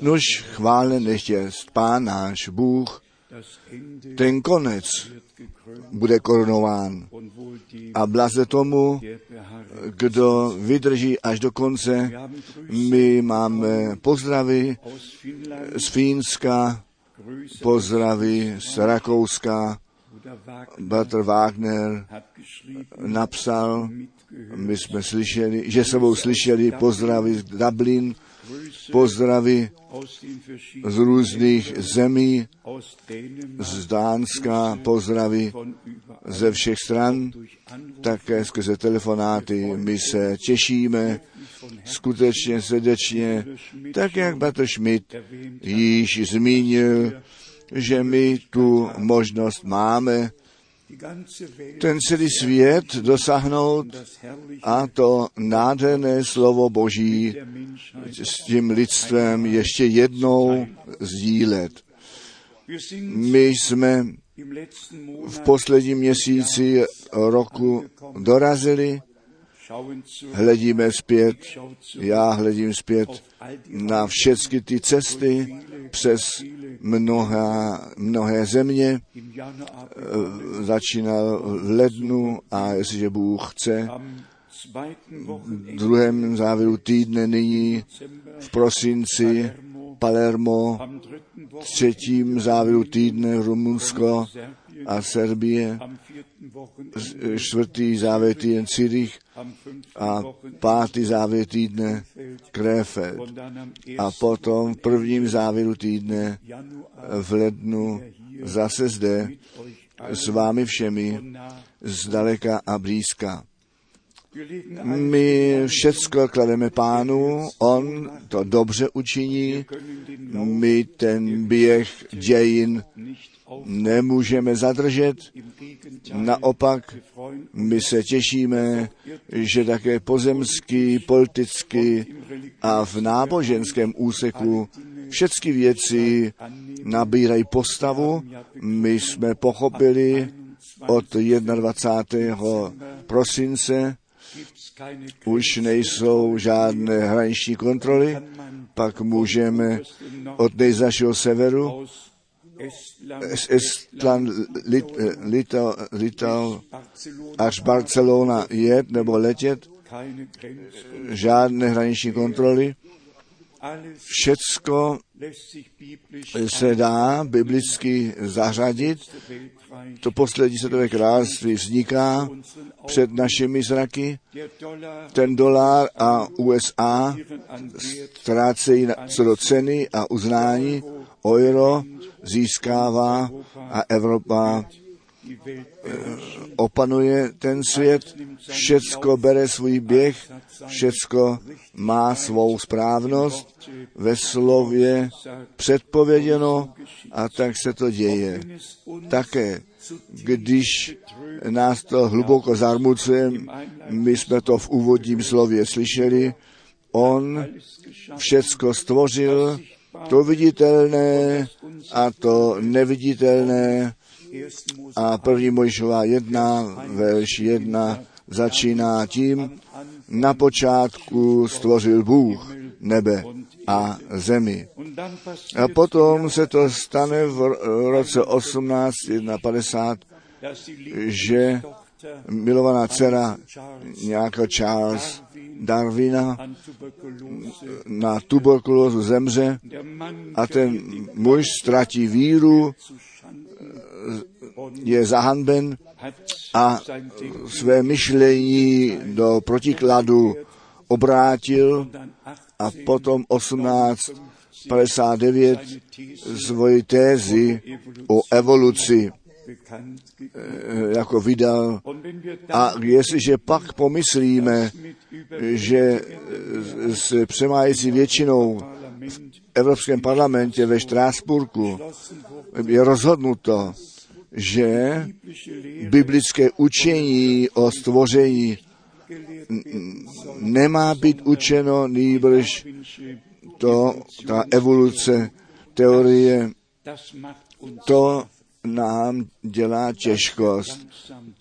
Nož chválen nechtě Pán náš Bůh, ten konec bude korunován. A blaze tomu, kdo vydrží až do konce. My máme pozdravy z Fínska, pozdravy z Rakouska. Bratr Wagner napsal, my jsme slyšeli, že sebou slyšeli pozdravy z Dublin, pozdravy z různých zemí, z Dánska, pozdravy ze všech stran, také skrze telefonáty. My se těšíme skutečně srdečně, tak jak Batr Schmidt již zmínil, že my tu možnost máme ten celý svět dosáhnout a to nádherné slovo Boží s tím lidstvem ještě jednou sdílet. My jsme v posledním měsíci roku dorazili, hledíme zpět, já hledím zpět na všechny ty cesty přes mnoha, mnohé země. Začínal v lednu a jestliže Bůh chce, v druhém závěru týdne nyní v prosinci Palermo, třetím závěru týdne Rumunsko a Serbie, čtvrtý závěr týden Cyrich a pátý závěr týdne Krefeld. A potom v prvním závěru týdne v lednu zase zde s vámi všemi zdaleka a blízka. My všecko klademe pánu, on to dobře učiní, my ten běh dějin nemůžeme zadržet. Naopak, my se těšíme, že také pozemský, politicky a v náboženském úseku všechny věci nabírají postavu. My jsme pochopili od 21. prosince, už nejsou žádné hraniční kontroly, pak můžeme od nejzašího severu z Estland, Lit, Litau, Litau až Barcelona jet nebo letět, žádné hraniční kontroly. Všecko se dá biblicky zařadit. To poslední světové království vzniká před našimi zraky. Ten dolar a USA ztrácejí co do ceny a uznání. Euro získává a Evropa opanuje ten svět, všecko bere svůj běh, všecko má svou správnost ve slově předpověděno a tak se to děje. Také, když nás to hluboko zarmucuje, my jsme to v úvodním slově slyšeli, on všecko stvořil, to viditelné a to neviditelné. A první Mojžová jedna, verš jedna, začíná tím, na počátku stvořil Bůh nebe a zemi. A potom se to stane v roce 1850, že milovaná dcera nějakého Charles Darwina na tuberkulózu zemře a ten muž ztratí víru, je zahanben a své myšlení do protikladu obrátil a potom 1859 svoji tézi o evoluci jako vydal. A jestliže pak pomyslíme, že s přemájící většinou v Evropském parlamentě ve Štrásburku je rozhodnuto, že biblické učení o stvoření nemá být učeno nýbrž to, ta evoluce, teorie, to nám dělá těžkost.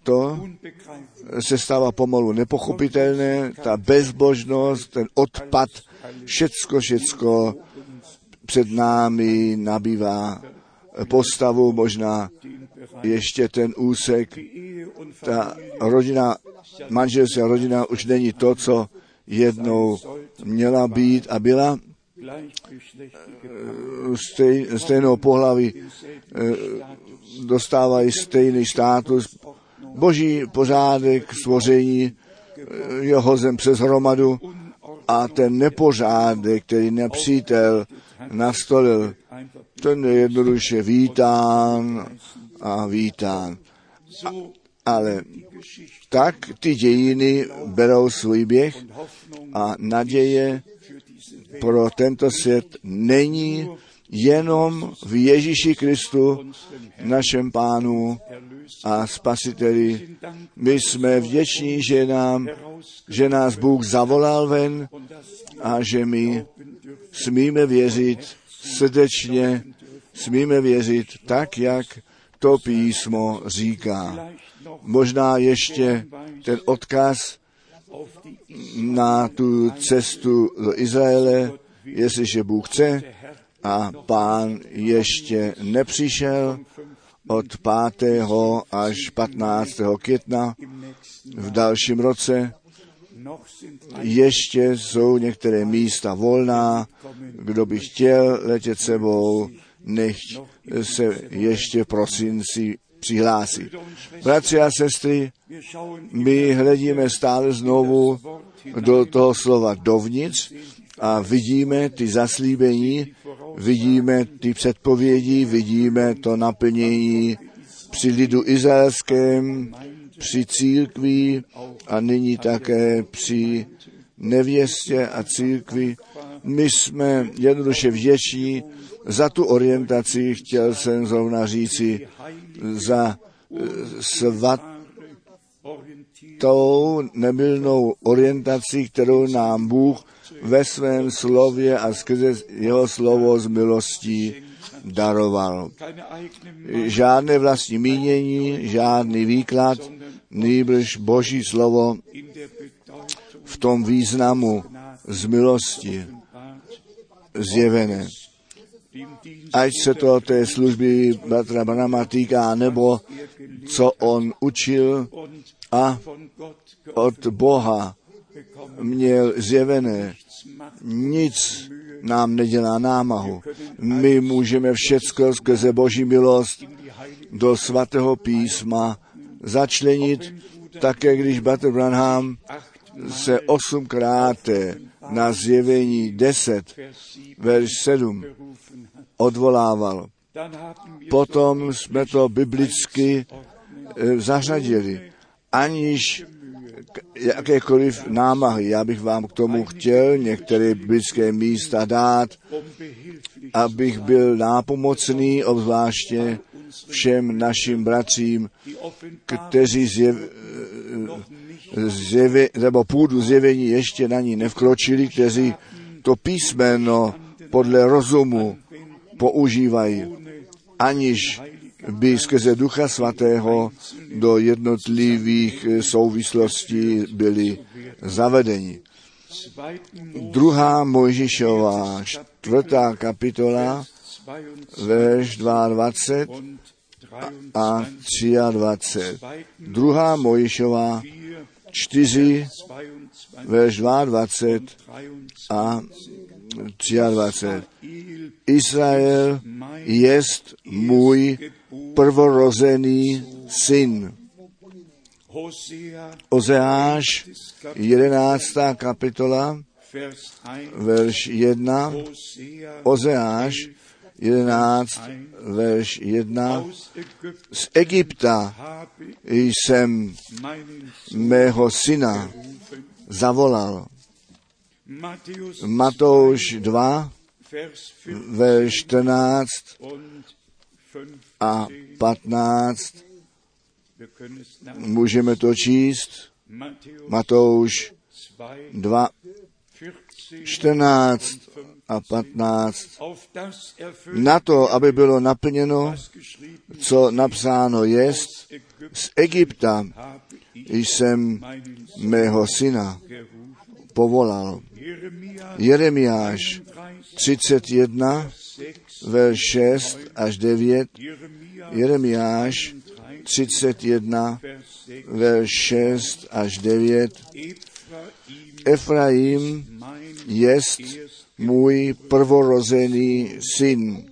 To se stává pomalu nepochopitelné, ta bezbožnost, ten odpad všecko, všecko před námi nabývá postavu, možná ještě ten úsek, ta rodina, manželská rodina už není to, co jednou měla být a byla stej, stejnou pohlaví dostávají stejný státus. Boží pořádek stvoření je hozen přes hromadu a ten nepořádek, který nepřítel nastolil, ten je jednoduše vítán a vítán. A, ale tak ty dějiny berou svůj běh a naděje pro tento svět není jenom v Ježíši Kristu, našem pánu a spasiteli. My jsme vděční, že, nám, že nás Bůh zavolal ven a že my smíme věřit srdečně, smíme věřit tak, jak to písmo říká. Možná ještě ten odkaz na tu cestu do Izraele, jestliže Bůh chce, a pán ještě nepřišel od 5. až 15. května v dalším roce. Ještě jsou některé místa volná, kdo by chtěl letět sebou, nech se ještě v prosinci přihlásí. Bratři a sestry, my hledíme stále znovu do toho slova dovnitř a vidíme ty zaslíbení, vidíme ty předpovědi, vidíme to naplnění při lidu izraelském, při církvi a nyní také při nevěstě a církvi. My jsme jednoduše vděční za tu orientaci, chtěl jsem zrovna říci, za svatou nemilnou orientaci, kterou nám Bůh ve svém slově a skrze jeho slovo z milostí daroval. Žádné vlastní mínění, žádný výklad, nýbrž Boží slovo v tom významu z milosti zjevené. Ať se to té služby Batra Branama týká, nebo co on učil a od Boha měl zjevené. Nic nám nedělá námahu. My můžeme všecko skrze Boží milost do svatého písma začlenit, také když Bater Branham se osmkrát na zjevení 10, verš 7 odvolával. Potom jsme to biblicky zařadili, aniž jakékoliv námahy. Já bych vám k tomu chtěl některé biblické místa dát, abych byl nápomocný, obzvláště všem našim bratřím, kteří zjev, zjevě, nebo půdu zjevení ještě na ní nevkročili, kteří to písmeno podle rozumu používají, aniž by skrze Ducha Svatého do jednotlivých souvislostí byli zavedeni. Druhá Mojžišová, čtvrtá kapitola, verš 22 a 23. Druhá Mojžišová, 4, verš 22 a 23. Izrael jest můj prvorozený syn. Ozeáš, 11. kapitola, verš 1. Ozeáš, 11, verš 1. Z Egypta jsem mého syna zavolal. Matouš 2, verš 14 a 15. Můžeme to číst. Matouš 2, 14 a 15. Na to, aby bylo naplněno, co napsáno jest, z Egypta jsem mého syna povolal. Jeremiáš 31, verš 6 až 9, Jeremiáš 31, verš 6 až 9, Efraim jest můj prvorozený syn.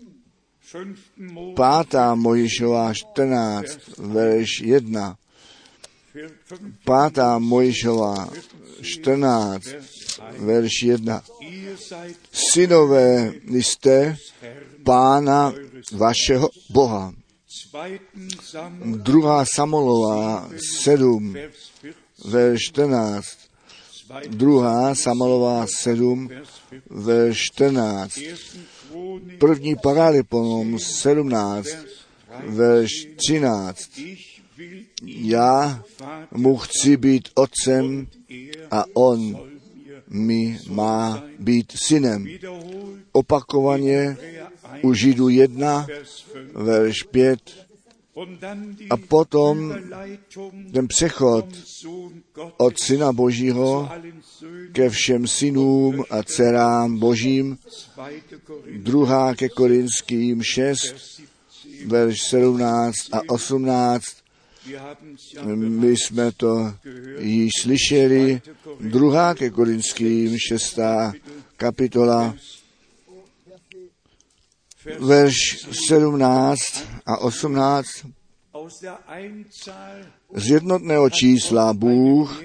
Pátá Mojišová 14, verš 1. Pátá Mojišová 14, verš 1. Synové jste pána vašeho Boha. Druhá Samolová 7, verš 14. Druhá Samolová 7, verš 14. První Paraliponom 17, verš 13. Já mu chci být otcem a on mi má být synem. Opakovaně u Židu 1, verš 5, a potom ten přechod od Syna Božího ke všem synům a dcerám Božím, druhá ke Korinským 6, verš 17 a 18, my jsme to již slyšeli, druhá ke Korinským, šestá kapitola, verš 17 a 18. Z jednotného čísla Bůh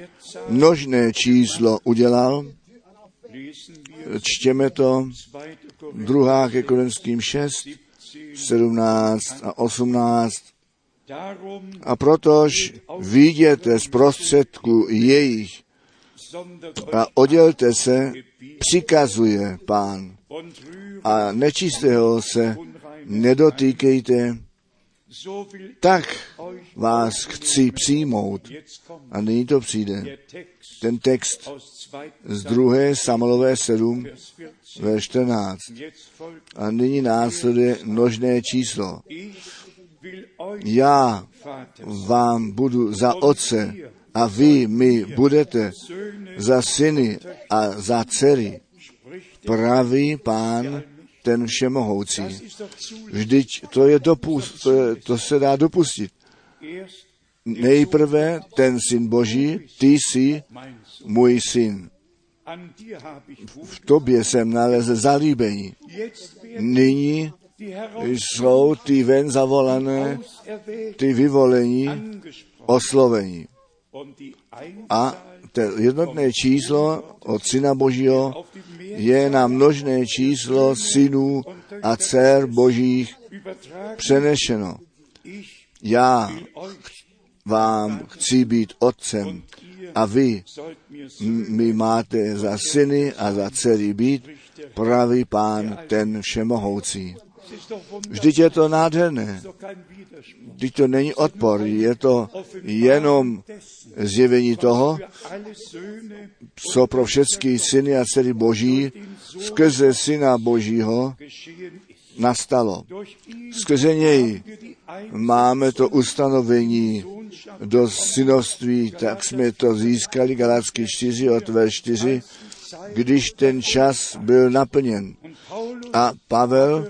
množné číslo udělal. Čtěme to druhá ke Korinským 6, 17 a 18. A protož viděte z prostředku jejich a oddělte se, přikazuje pán. A nečistého se nedotýkejte, tak vás chci přijmout. A nyní to přijde. Ten text z druhé Samuelové 7 ve 14. A nyní následuje množné číslo. Já vám budu za otce a vy mi budete za syny a za dcery. Pravý pán ten všemohoucí. Vždyť to, je dopust, to, je, to se dá dopustit. Nejprve ten syn Boží, ty jsi můj syn. V tobě jsem nalezl zalíbení. Nyní jsou ty ven zavolané, ty vyvolení, oslovení. A to jednotné číslo od Syna Božího je na množné číslo synů a dcer Božích přenešeno. Já vám chci být otcem a vy mi máte za syny a za dcery být, pravý pán ten všemohoucí. Vždyť je to nádherné. Vždyť to není odpor, je to jenom zjevení toho, co pro všechny syny a dcery Boží skrze Syna Božího nastalo. Skrze něj máme to ustanovení do synovství, tak jsme to získali, Galacky 4 od verš 4, když ten čas byl naplněn. A Pavel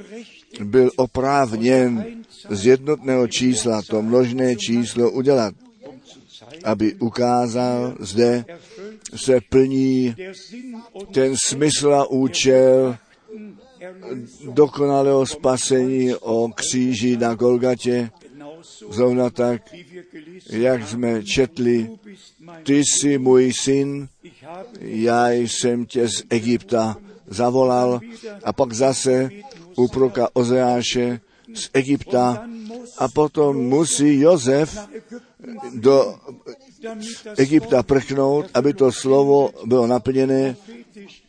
byl oprávněn z jednotného čísla to množné číslo udělat, aby ukázal, zde se plní ten smysl a účel dokonalého spasení o kříži na Golgatě, zrovna tak, jak jsme četli, ty jsi můj syn, já jsem tě z Egypta zavolal. A pak zase u proka Ozeáše z Egypta a potom musí Jozef do Egypta prchnout, aby to slovo bylo naplněné,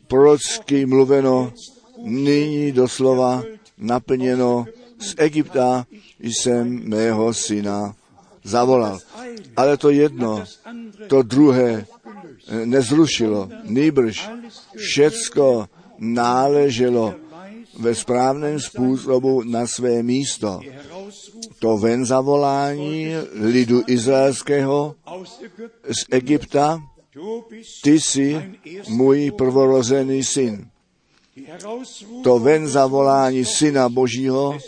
prorocky mluveno, nyní doslova naplněno z Egypta jsem mého syna zavolal. Ale to jedno, to druhé nezrušilo. Nýbrž všecko náleželo ve správném způsobu na své místo. To ven zavolání lidu izraelského z Egypta, ty jsi můj prvorozený syn. To ven zavolání syna Božího,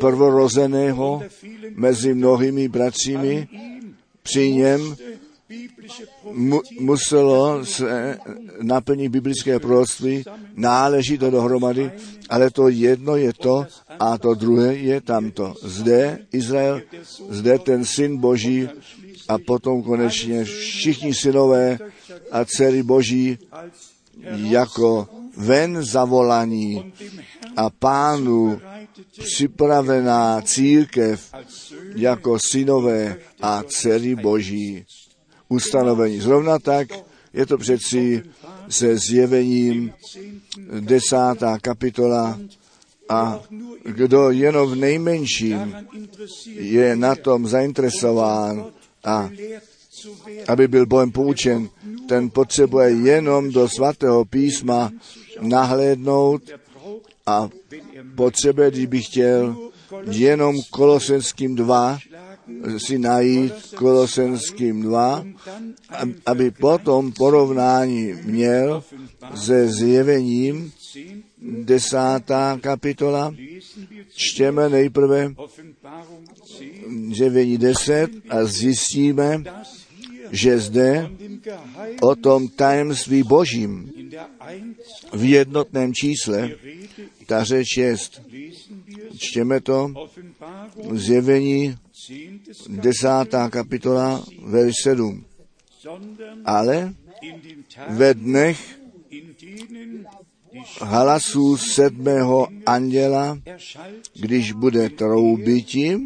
prvorozeného mezi mnohými bratřími, při něm mu, muselo se naplnit biblické proroctví, náleží to dohromady, ale to jedno je to a to druhé je tamto. Zde Izrael, zde ten syn Boží a potom konečně všichni synové a dcery Boží jako ven zavolaní a pánu připravená církev jako synové a dcery Boží ustanovení. Zrovna tak je to přeci se zjevením desátá kapitola a kdo jenom v nejmenším je na tom zainteresován a aby byl Bohem poučen, ten potřebuje jenom do svatého písma nahlédnout a potřebuje, když by chtěl, jenom Kolosenským 2 si najít Kolosenským 2, aby potom porovnání měl se zjevením desátá kapitola. Čtěme nejprve zjevení 10 a zjistíme, že zde o tom tajemství božím v jednotném čísle ta řeč je. Čtěme to zjevení desátá kapitola, verš 7. Ale ve dnech hlasu sedmého anděla, když bude troubiti,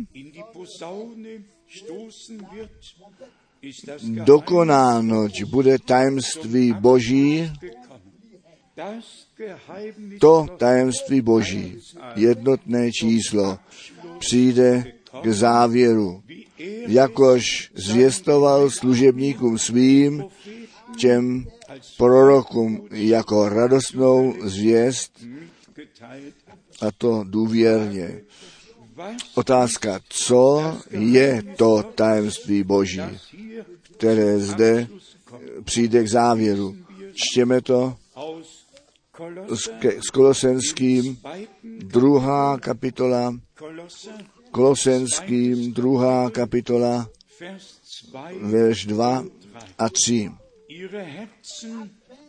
dokonáno, bude tajemství Boží, to tajemství Boží, jednotné číslo, přijde k závěru, jakož zvěstoval služebníkům svým, těm prorokům jako radostnou zvěst, a to důvěrně. Otázka, co je to tajemství Boží, které zde přijde k závěru. Čtěme to s, Kolosenským, druhá kapitola, Kolosenským, druhá kapitola, verš 2 a 3.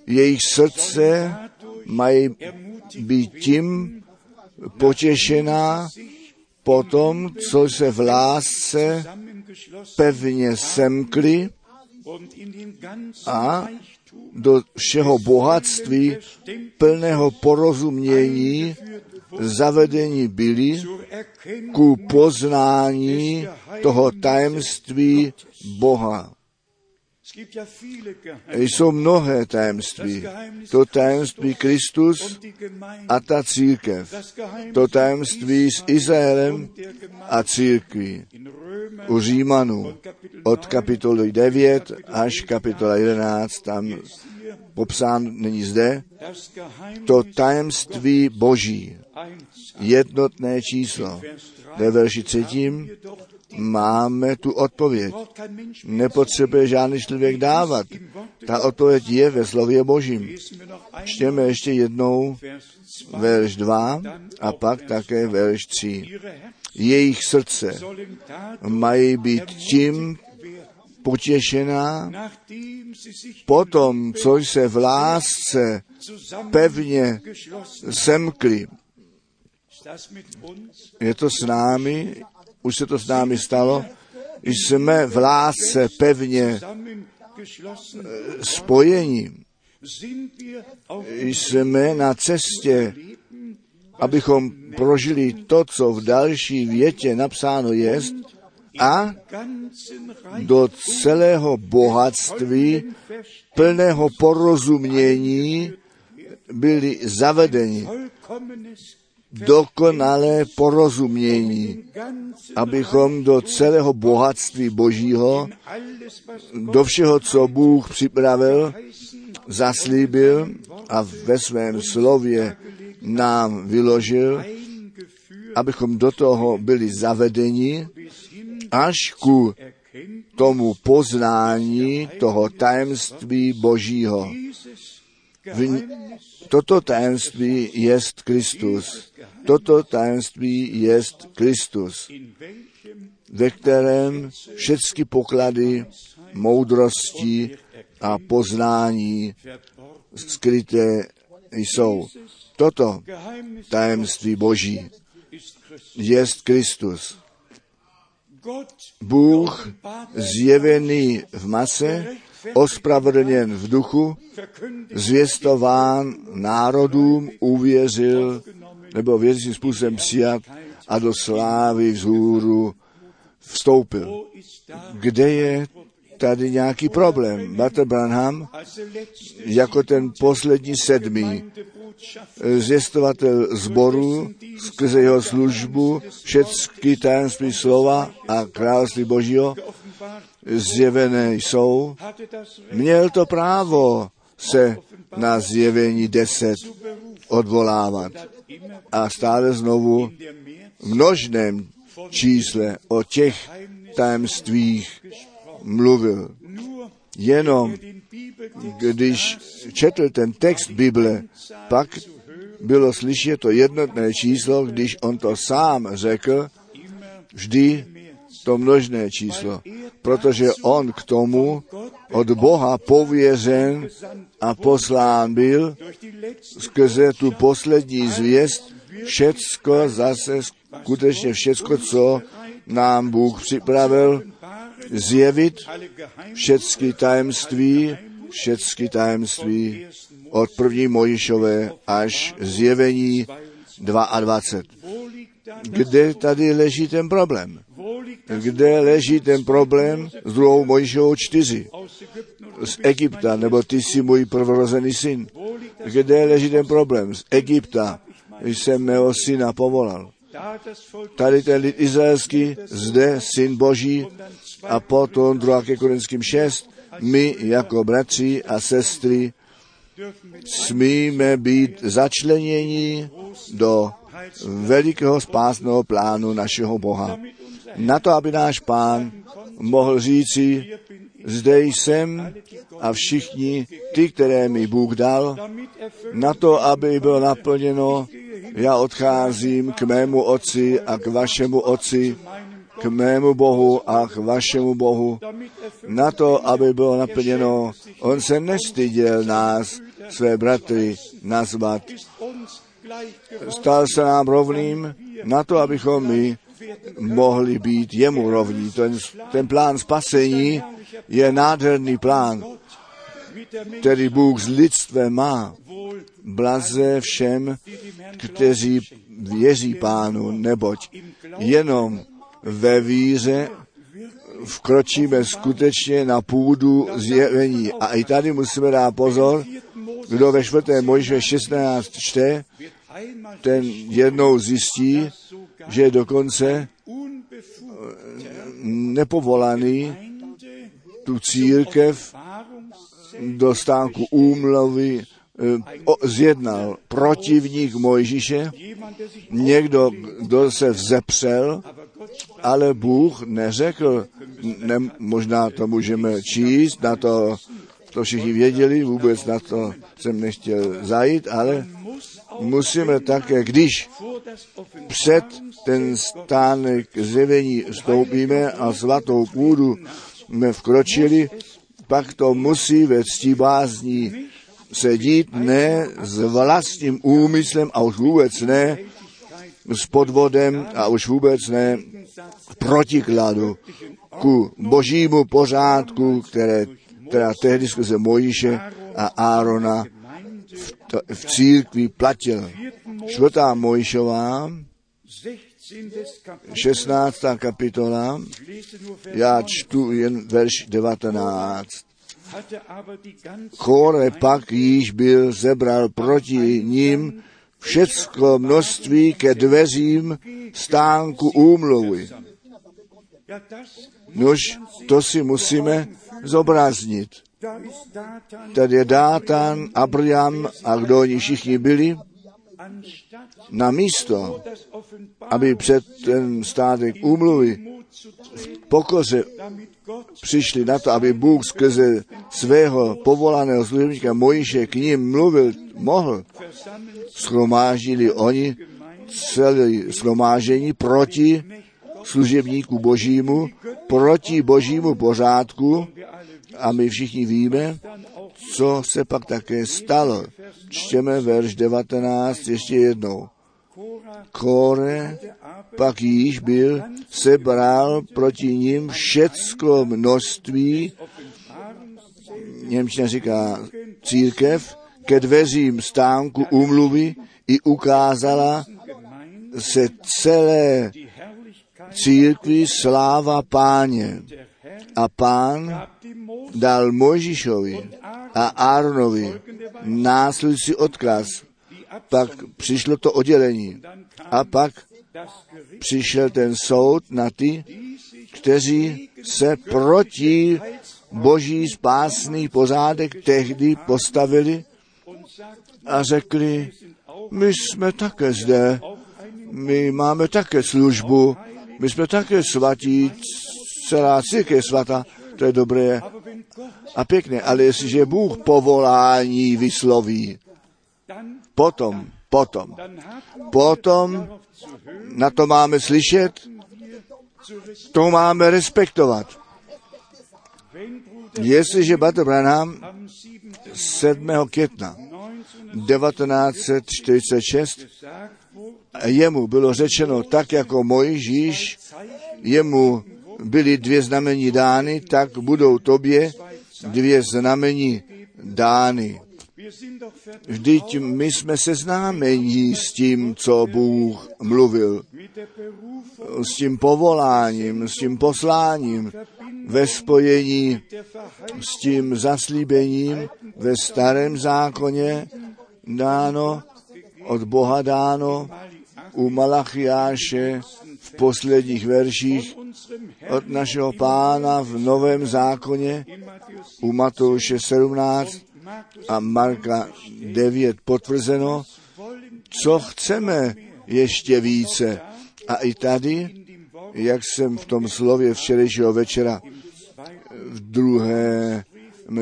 Jejich srdce mají být tím potěšená po tom, co se v lásce pevně semkli a do všeho bohatství plného porozumění zavedení byli ku poznání toho tajemství Boha. Jsou mnohé tajemství. To tajemství Kristus a ta církev. To tajemství s Izraelem a církví. U Římanů. od kapitoly 9 až kapitola 11, tam popsán není zde, to tajemství Boží, jednotné číslo. Ve verši třetím máme tu odpověď. Nepotřebuje žádný člověk dávat. Ta odpověď je ve slově Božím. Čtěme ještě jednou verš 2 a pak také verš 3. Jejich srdce mají být tím potěšená potom, co se v lásce pevně semkli. Je to s námi, už se to s námi stalo, jsme v lásce pevně spojení. Jsme na cestě, abychom prožili to, co v další větě napsáno je, a do celého bohatství plného porozumění byli zavedeni dokonalé porozumění, abychom do celého bohatství Božího, do všeho, co Bůh připravil, zaslíbil a ve svém slově nám vyložil, abychom do toho byli zavedeni až ku tomu poznání toho tajemství Božího. V, toto tajemství jest Kristus. Toto tajemství jest Kristus, ve kterém všechny poklady moudrosti a poznání skryté jsou. Toto tajemství Boží jest Kristus. Bůh zjevený v mase, ospravedlněn v duchu, zvěstován národům, uvěřil nebo věřícím způsobem přijat a do slávy vzhůru vstoupil. Kde je tady nějaký problém? Bater Branham jako ten poslední sedmý zjistovatel zboru skrze jeho službu všechny tajemství slova a království Božího zjevené jsou, měl to právo se na zjevení deset odvolávat a stále znovu v množném čísle o těch tajemstvích mluvil. Jenom když četl ten text Bible, pak bylo slyšet to jednotné číslo, když on to sám řekl, vždy to množné číslo, protože on k tomu od Boha pověřen a poslán byl skrze tu poslední zvěst všecko zase skutečně všecko, co nám Bůh připravil, zjevit všechny tajemství, všechny tajemství od první Mojišové až zjevení 22. Kde tady leží ten problém? Kde leží ten problém s druhou Mojišovou čtyři? Z Egypta, nebo ty jsi můj prvorozený syn. Kde leží ten problém? Z Egypta jsem mého syna povolal. Tady ten lid izraelský, zde syn Boží a potom 2. ke Korinským 6, my jako bratři a sestry smíme být začleněni do velikého spásného plánu našeho Boha. Na to, aby náš pán mohl říci, zde jsem a všichni ty, které mi Bůh dal, na to, aby bylo naplněno, já odcházím k mému otci a k vašemu otci, k mému Bohu a k vašemu Bohu, na to, aby bylo naplněno. On se nestyděl nás, své bratry, nazvat. Stal se nám rovným na to, abychom my mohli být jemu rovní. Ten, ten plán spasení je nádherný plán, který Bůh s lidstvem má. Blaze všem, kteří věří pánu, neboť jenom ve víře vkročíme skutečně na půdu zjevení. A i tady musíme dát pozor, kdo ve čtvrté Mojže 16 čte, ten jednou zjistí, že dokonce nepovolaný tu církev do stánku úmluvy eh, zjednal protivník Mojžíše, někdo, kdo se vzepřel, ale Bůh neřekl, ne, možná to můžeme číst, na to, to všichni věděli, vůbec na to jsem nechtěl zajít, ale musíme také, když před ten stánek zjevení stoupíme a svatou půdu jsme vkročili, pak to musí ve ctibázní se dít ne s vlastním úmyslem a už vůbec ne s podvodem a už vůbec ne protikladu ku božímu pořádku, které, která tehdy skrze Mojiše a Árona v, to, v církvi platil. Čtvrtá Mojišová, 16. kapitola, já čtu jen verš 19. Chore pak již byl, zebral proti ním všecko množství ke dveřím stánku úmluvy. Nož, to si musíme zobraznit. Tady je Dátan, Abraham a kdo oni všichni byli, na místo, aby před ten státek úmluvy v pokoře přišli na to, aby Bůh skrze svého povolaného služebníka Mojiše k ním mluvil, mohl, schromáždili oni celé schromážení proti služebníku božímu, proti božímu pořádku a my všichni víme, co se pak také stalo. Čtěme verš 19 ještě jednou. Kore pak již byl, sebral proti ním všecko množství, Němčina říká církev, ke dveřím stánku umluvy i ukázala se celé církvi sláva páně. A pán dal Mojžišovi a Árnovi následující odkaz. Pak přišlo to oddělení. A pak přišel ten soud na ty, kteří se proti boží spásný pořádek tehdy postavili a řekli, my jsme také zde, my máme také službu, my jsme také svatí, celá církev svatá, to je dobré a pěkné, ale jestliže Bůh povolání vysloví, potom, potom, potom na to máme slyšet, to máme respektovat. Jestliže Bater Branham 7. května 1946 jemu bylo řečeno tak jako Mojžíš, jemu byly dvě znamení dány, tak budou tobě dvě znamení dány. Vždyť my jsme seznámení s tím, co Bůh mluvil, s tím povoláním, s tím posláním, ve spojení s tím zaslíbením ve starém zákoně dáno, od Boha dáno, u Malachiáše v posledních verších od našeho pána v Novém zákoně u Matouše 17 a Marka 9 potvrzeno, co chceme ještě více. A i tady, jak jsem v tom slově včerejšího večera v druhé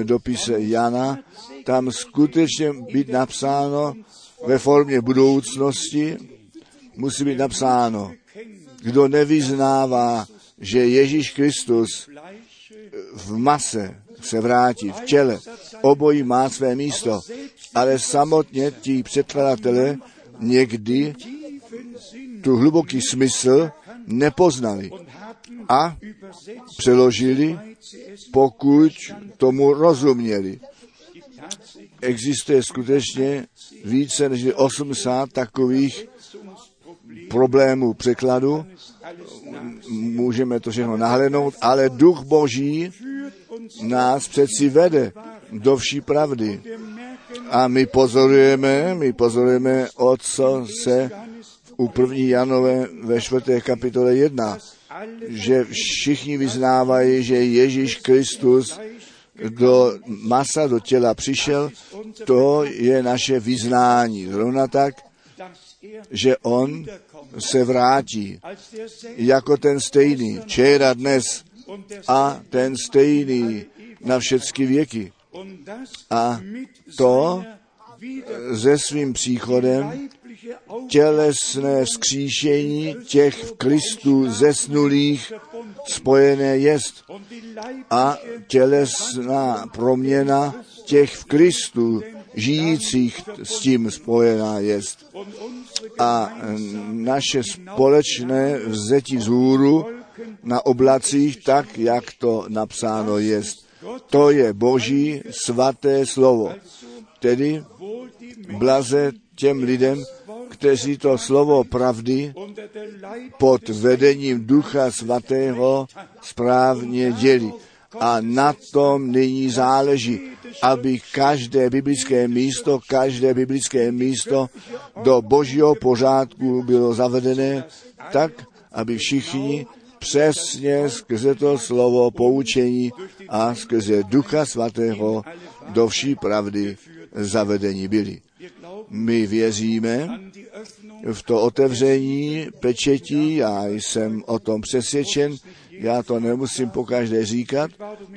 dopise Jana, tam skutečně být napsáno ve formě budoucnosti, musí být napsáno, kdo nevyznává, že Ježíš Kristus v mase se vrátí, v těle, obojí má své místo, ale samotně ti předkladatelé někdy tu hluboký smysl nepoznali a přeložili, pokud tomu rozuměli. Existuje skutečně více než 80 takových problémů překladu. Můžeme to všechno nahlédnout, ale duch boží nás přeci vede do vší pravdy. A my pozorujeme, my pozorujeme, o co se u první Janové ve čtvrté kapitole jedná, že všichni vyznávají, že Ježíš Kristus do masa, do těla přišel, to je naše vyznání. Zrovna tak, že on se vrátí jako ten stejný, včera, dnes a ten stejný na všechny věky. A to se svým příchodem tělesné vzkříšení těch v Kristu zesnulých spojené jest a tělesná proměna těch v Kristu žijících s tím spojená jest. A naše společné vzetí vzhůru na oblacích, tak jak to napsáno jest. To je Boží svaté slovo. Tedy blaze těm lidem, kteří to slovo pravdy pod vedením Ducha Svatého správně dělí. A na tom nyní záleží, aby každé biblické místo, každé biblické místo do božího pořádku bylo zavedené tak, aby všichni přesně skrze to slovo poučení a skrze Ducha Svatého do vší pravdy zavedení byli. My věříme v to otevření pečetí, já jsem o tom přesvědčen, Já to nemusím po každé říkat,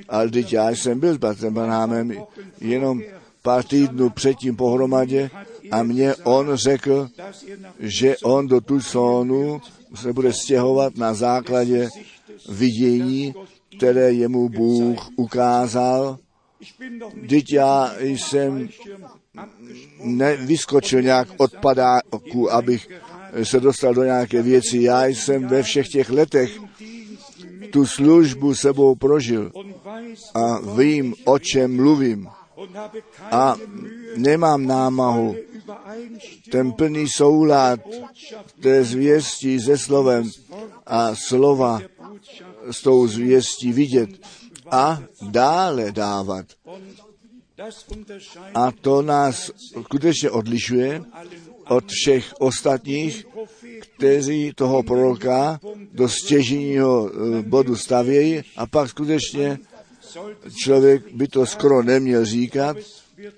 ale teď já jsem byl s bratrem Branhamem jenom pár týdnů předtím pohromadě a mě on řekl, že on do Tucsonu se bude stěhovat na základě vidění, které jemu Bůh ukázal. Teď já jsem nevyskočil nějak od padáku, abych se dostal do nějaké věci. Já jsem ve všech těch letech tu službu sebou prožil a vím, o čem mluvím. A nemám námahu ten plný soulad té zvěstí se slovem a slova s tou zvěstí vidět a dále dávat. A to nás skutečně odlišuje od všech ostatních, kteří toho proroka do stěžního eh, bodu stavějí. A pak skutečně člověk by to skoro neměl říkat,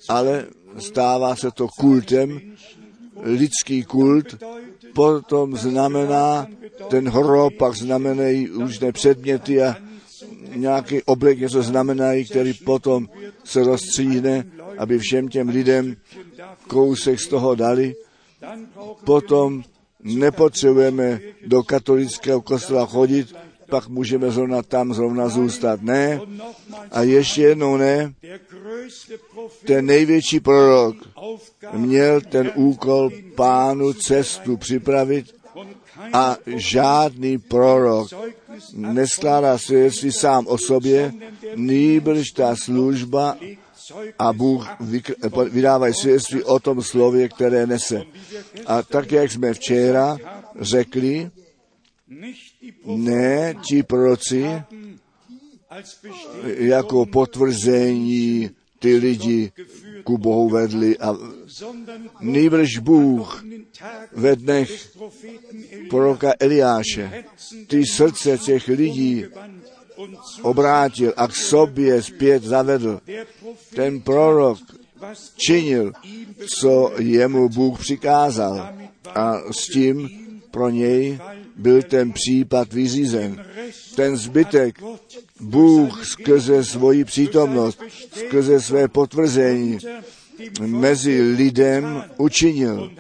ale stává se to kultem, lidský kult, potom znamená, ten hrob pak znamenají různé předměty a nějaký oblek něco znamenají, který potom se rozstříhne, aby všem těm lidem kousek z toho dali. Potom nepotřebujeme do katolického kostela chodit, pak můžeme zrovna tam zrovna zůstat. Ne. A ještě jednou ne. Ten největší prorok měl ten úkol pánu cestu připravit a žádný prorok neskládá svědectví sám o sobě, nýbrž ta služba a Bůh vydává svědectví o tom slově, které nese. A tak, jak jsme včera řekli, ne ti proroci jako potvrzení ty lidi ku Bohu vedli a nejbrž Bůh ve dnech proroka Eliáše ty srdce těch lidí obrátil a k sobě zpět zavedl. Ten prorok činil, co jemu Bůh přikázal a s tím pro něj byl ten případ vyřízen. Ten zbytek Bůh skrze svoji přítomnost, skrze své potvrzení mezi lidem učinil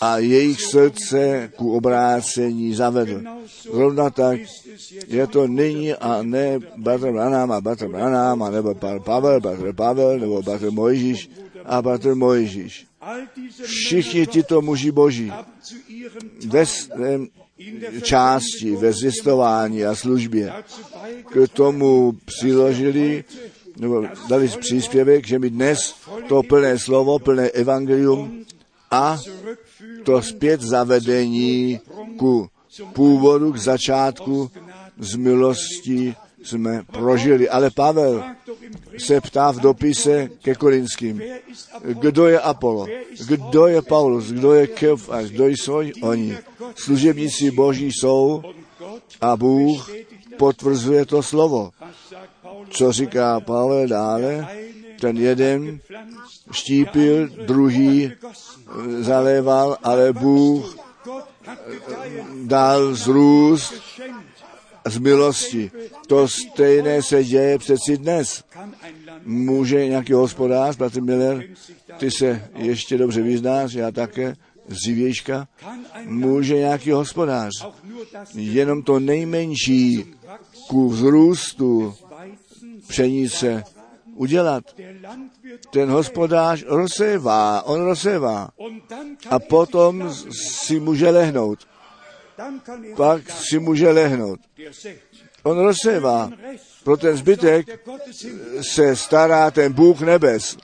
a jejich srdce ku obrácení zavedl. Rovna tak je to nyní a ne Bratr Branham a Bratr Branham, a nebo Pavel, Bratr Pavel, nebo Bratr Mojžíš a Bratr Mojžíš. Všichni tito muži boží ve svém části, ve zjistování a službě k tomu přiložili nebo dali příspěvek, že mi dnes to plné slovo, plné evangelium a to zpět zavedení ku původu, k začátku z milosti jsme prožili. Ale Pavel se ptá v dopise ke Korinským, kdo je Apollo, kdo je Paulus, kdo je a kdo jsou oni. Služebníci boží jsou a Bůh potvrzuje to slovo. Co říká Pavel dále? Ten jeden štípil, druhý zaléval, ale Bůh dal zrůst z milosti. To stejné se děje přeci dnes. Může nějaký hospodář, Petr Miller, ty se ještě dobře vyznáš, já také, z Živějška, může nějaký hospodář jenom to nejmenší ku vzrůstu pšenice udělat. Ten hospodář rozsévá, on rozsévá a potom si může lehnout. Pak si může lehnout. On rozsévá. Pro ten zbytek se stará ten Bůh nebes.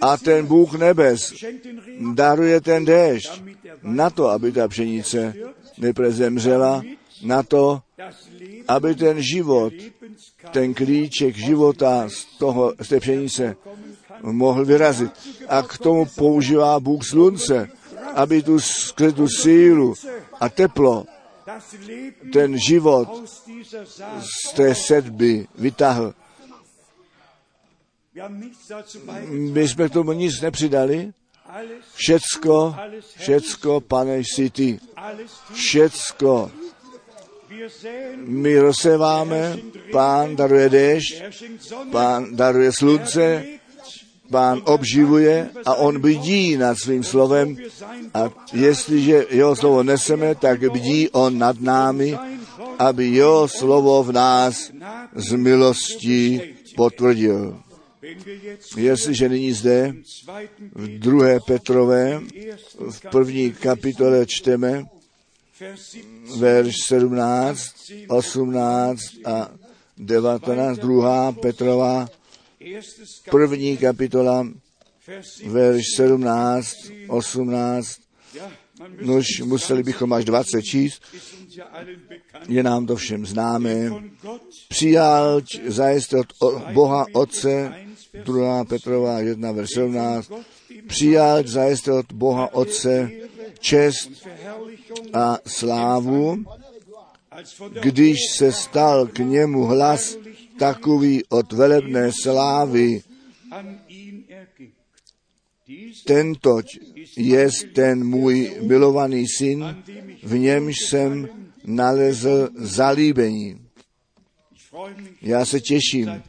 A ten Bůh nebes daruje ten déšť na to, aby ta pšenice neprezemřela, na to, aby ten život, ten klíček života z, toho, z té pšenice mohl vyrazit. A k tomu používá Bůh slunce, aby tu, tu sílu a teplo, ten život z té sedby vytahl. My jsme k tomu nic nepřidali. Všecko, všecko, pane, jsi ty. Všecko My rozseváme, pán daruje déšť, pán daruje slunce, pán obživuje a on bdí nad svým slovem a jestliže jeho slovo neseme, tak bdí on nad námi, aby jeho slovo v nás z milostí potvrdil. Jestliže nyní zde v druhé Petrové, v první kapitole čteme verš 17, 18 a 19, druhá Petrova, první kapitola, verš 17, 18, Nož museli bychom až 20 číst, je nám to všem známé. Přijal zajisté od Boha Otce, 2. Petrova 1, verš 17, přijal zajisté od Boha Otce čest a slávu, když se stal k němu hlas takový od velebné slávy, Tentoť je ten můj milovaný syn, v němž jsem nalezl zalíbení. Já se těším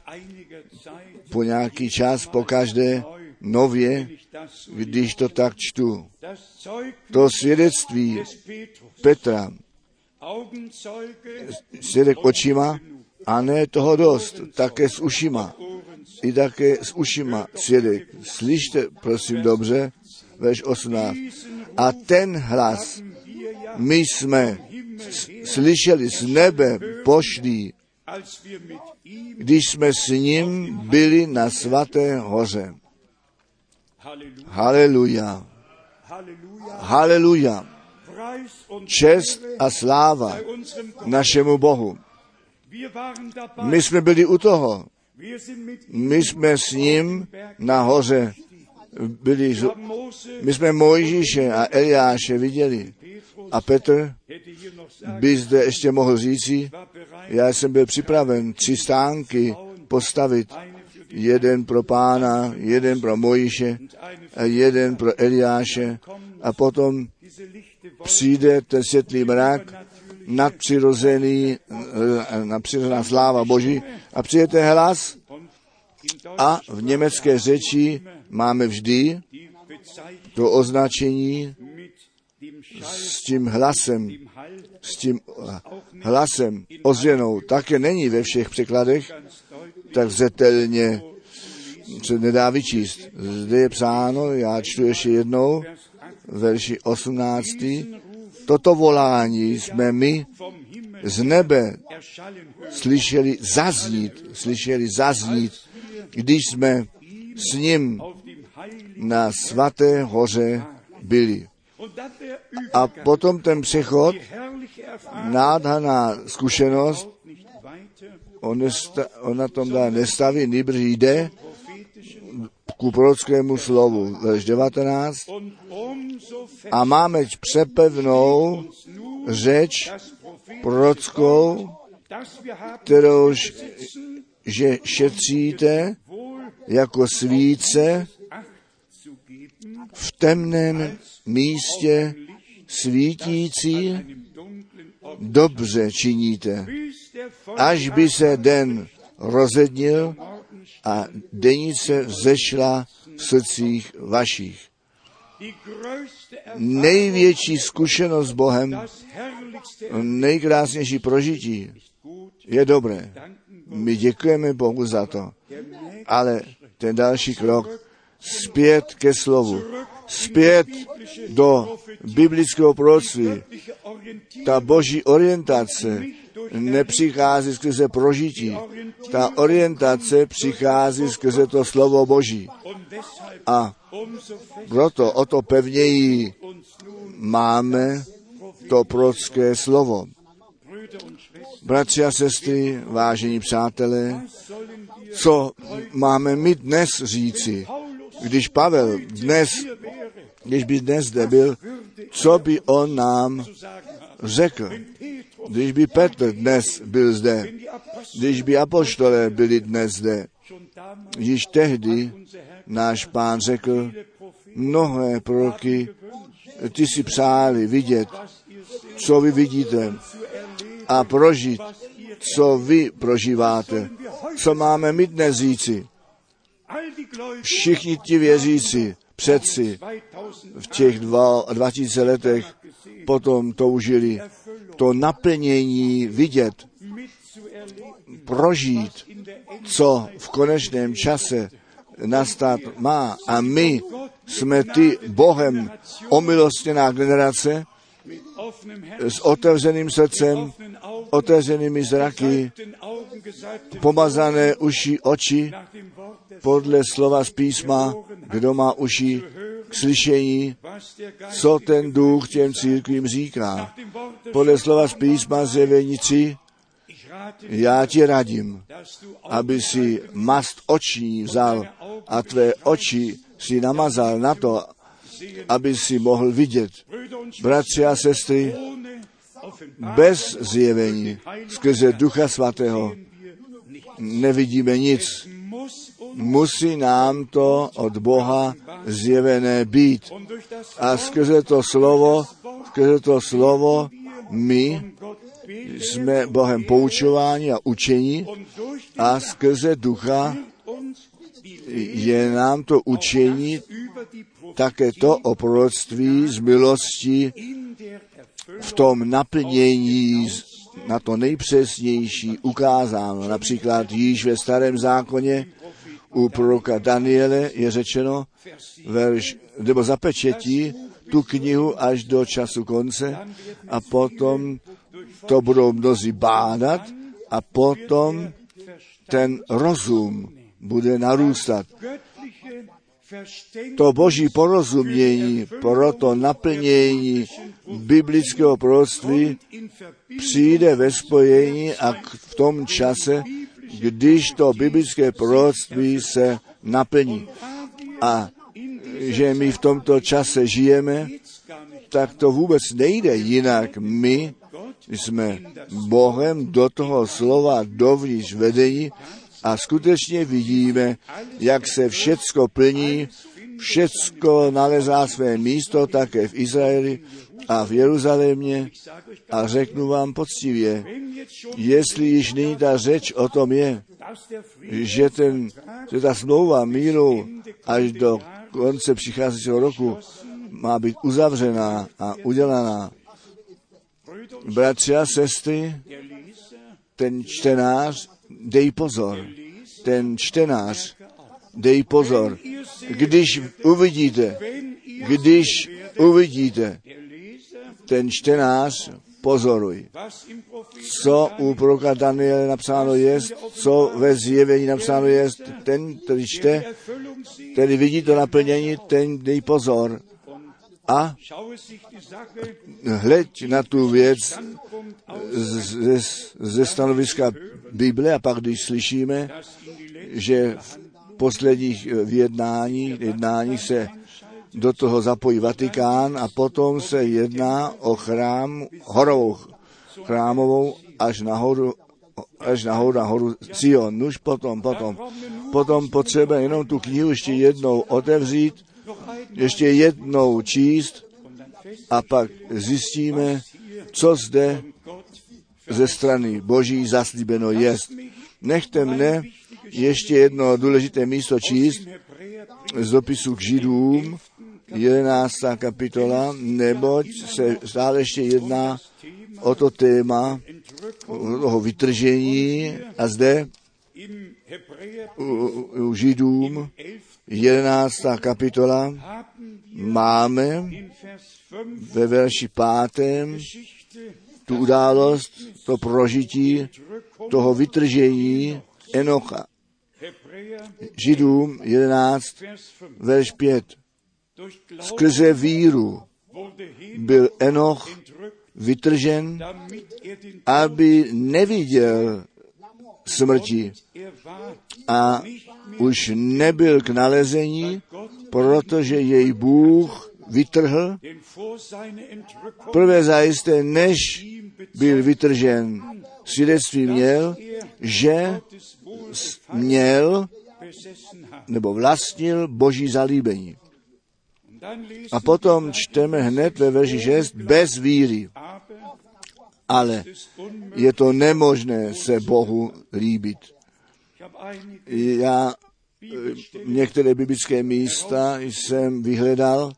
po nějaký čas, po každé nově, když to tak čtu. To svědectví Petra, svědek očima, a ne toho dost, také s ušima i také s ušima svědek. Slyšte, prosím, dobře, verš 18. A ten hlas my jsme slyšeli z nebe pošlý, když jsme s ním byli na svaté hoře. Haleluja. Haleluja. Čest a sláva našemu Bohu. My jsme byli u toho. My jsme s ním nahoře byli, my jsme Mojžíše a Eliáše viděli. A Petr by zde ještě mohl říci, já jsem byl připraven tři stánky postavit, jeden pro pána, jeden pro Mojiše jeden pro Eliáše a potom přijde ten světlý mrak, nadpřirozený, eh, nadpřirozená sláva Boží a přijete hlas a v německé řeči máme vždy to označení s tím hlasem, s tím hlasem ozvěnou. Také není ve všech překladech tak zřetelně se nedá vyčíst. Zde je psáno, já čtu ještě jednou, verši 18. Toto volání jsme my z nebe slyšeli zaznít, slyšeli zaznít, když jsme s ním na svaté hoře byli. A potom ten přechod, nádherná zkušenost, on, nesta, on na tom dá nestaví, nýbrž jde ku prorockému slovu, verš 19. A máme přepevnou řeč prorockou, kterouž že šetříte jako svíce v temném místě svítící, dobře činíte, až by se den rozednil a denice vzešla v srdcích vašich. Největší zkušenost s Bohem, nejkrásnější prožití je dobré. My děkujeme Bohu za to. Ale ten další krok, zpět ke slovu, zpět do biblického proroctví. Ta boží orientace nepřichází skrze prožití. Ta orientace přichází skrze to slovo Boží. A proto o to pevněji máme to prorocké slovo. Bratři a sestry, vážení přátelé, co máme my dnes říci, když Pavel dnes, když by dnes zde byl, co by on nám řekl, když by Petr dnes byl zde, když by apoštolé byli dnes zde, již tehdy náš pán řekl, mnohé proroky, ty si přáli vidět, co vy vidíte a prožít, co vy prožíváte. Co máme my dnes říci? Všichni ti věřící předci v těch dva, 2000 letech potom toužili to naplnění vidět, prožít, co v konečném čase nastat má. A my jsme ty Bohem omilostněná generace s otevřeným srdcem, otevřenými zraky, pomazané uši, oči, podle slova z písma, kdo má uši k slyšení, co ten duch těm církvím říká. Podle slova z písma zjevení 3, já ti radím, aby si mast oční vzal a tvé oči si namazal na to, aby si mohl vidět. Bratři a sestry, bez zjevení skrze Ducha Svatého nevidíme nic. Musí nám to od Boha zjevené být. A skrze to slovo, skrze to slovo my jsme Bohem poučováni a učení a skrze ducha je nám to učení také to o proroctví z milosti v tom naplnění na to nejpřesnější ukázáno. Například již ve starém zákoně u proroka Daniele je řečeno, verš, nebo zapečetí tu knihu až do času konce a potom to budou mnozí bádat a potom ten rozum bude narůstat. To boží porozumění pro to naplnění biblického proroctví přijde ve spojení a v tom čase, když to biblické proroctví se naplní. A že my v tomto čase žijeme, tak to vůbec nejde jinak. My jsme Bohem do toho slova dovnitř vedení a skutečně vidíme, jak se všecko plní, všecko nalezá své místo také v Izraeli a v Jeruzalémě a řeknu vám poctivě, jestli již nyní ta řeč o tom je, že, ten, že ta smlouva míru až do konce přicházejícího roku má být uzavřená a udělaná. Bratři a sestry, ten čtenář, dej pozor, ten čtenář, dej pozor, když uvidíte, když uvidíte, ten čtenář, pozoruj. Co u proroka Daniele napsáno je, co ve zjevení napsáno je, ten, který čte, který vidí to naplnění, ten dej pozor. A hleď na tu věc ze, ze stanoviska Bible a pak, když slyšíme, že v posledních jednáních se do toho zapojí Vatikán a potom se jedná o chrám, horovou chrámovou až nahoru, až nahoru, nahoru Sion. Nuž potom, potom. Potom potřeba jenom tu knihu ještě jednou otevřít, ještě jednou číst a pak zjistíme, co zde ze strany Boží zaslíbeno jest. Nechte mne ještě jedno důležité místo číst z dopisu k Židům, 11. kapitola, neboť se stále ještě jedná o to téma toho vytržení a zde u, Židům 11. kapitola máme ve verši pátém tu událost, to prožití toho vytržení Enocha. Židům 11, verš 5. Skrze víru byl Enoch vytržen, aby neviděl smrti a už nebyl k nalezení, protože jej Bůh vytrhl. Prvé zajisté, než byl vytržen, svědectví měl, že měl nebo vlastnil boží zalíbení. A potom čteme hned ve verši 6, bez víry. ale je to nemožné se Bohu líbit. Já eh, některé biblické místa jsem vyhledal,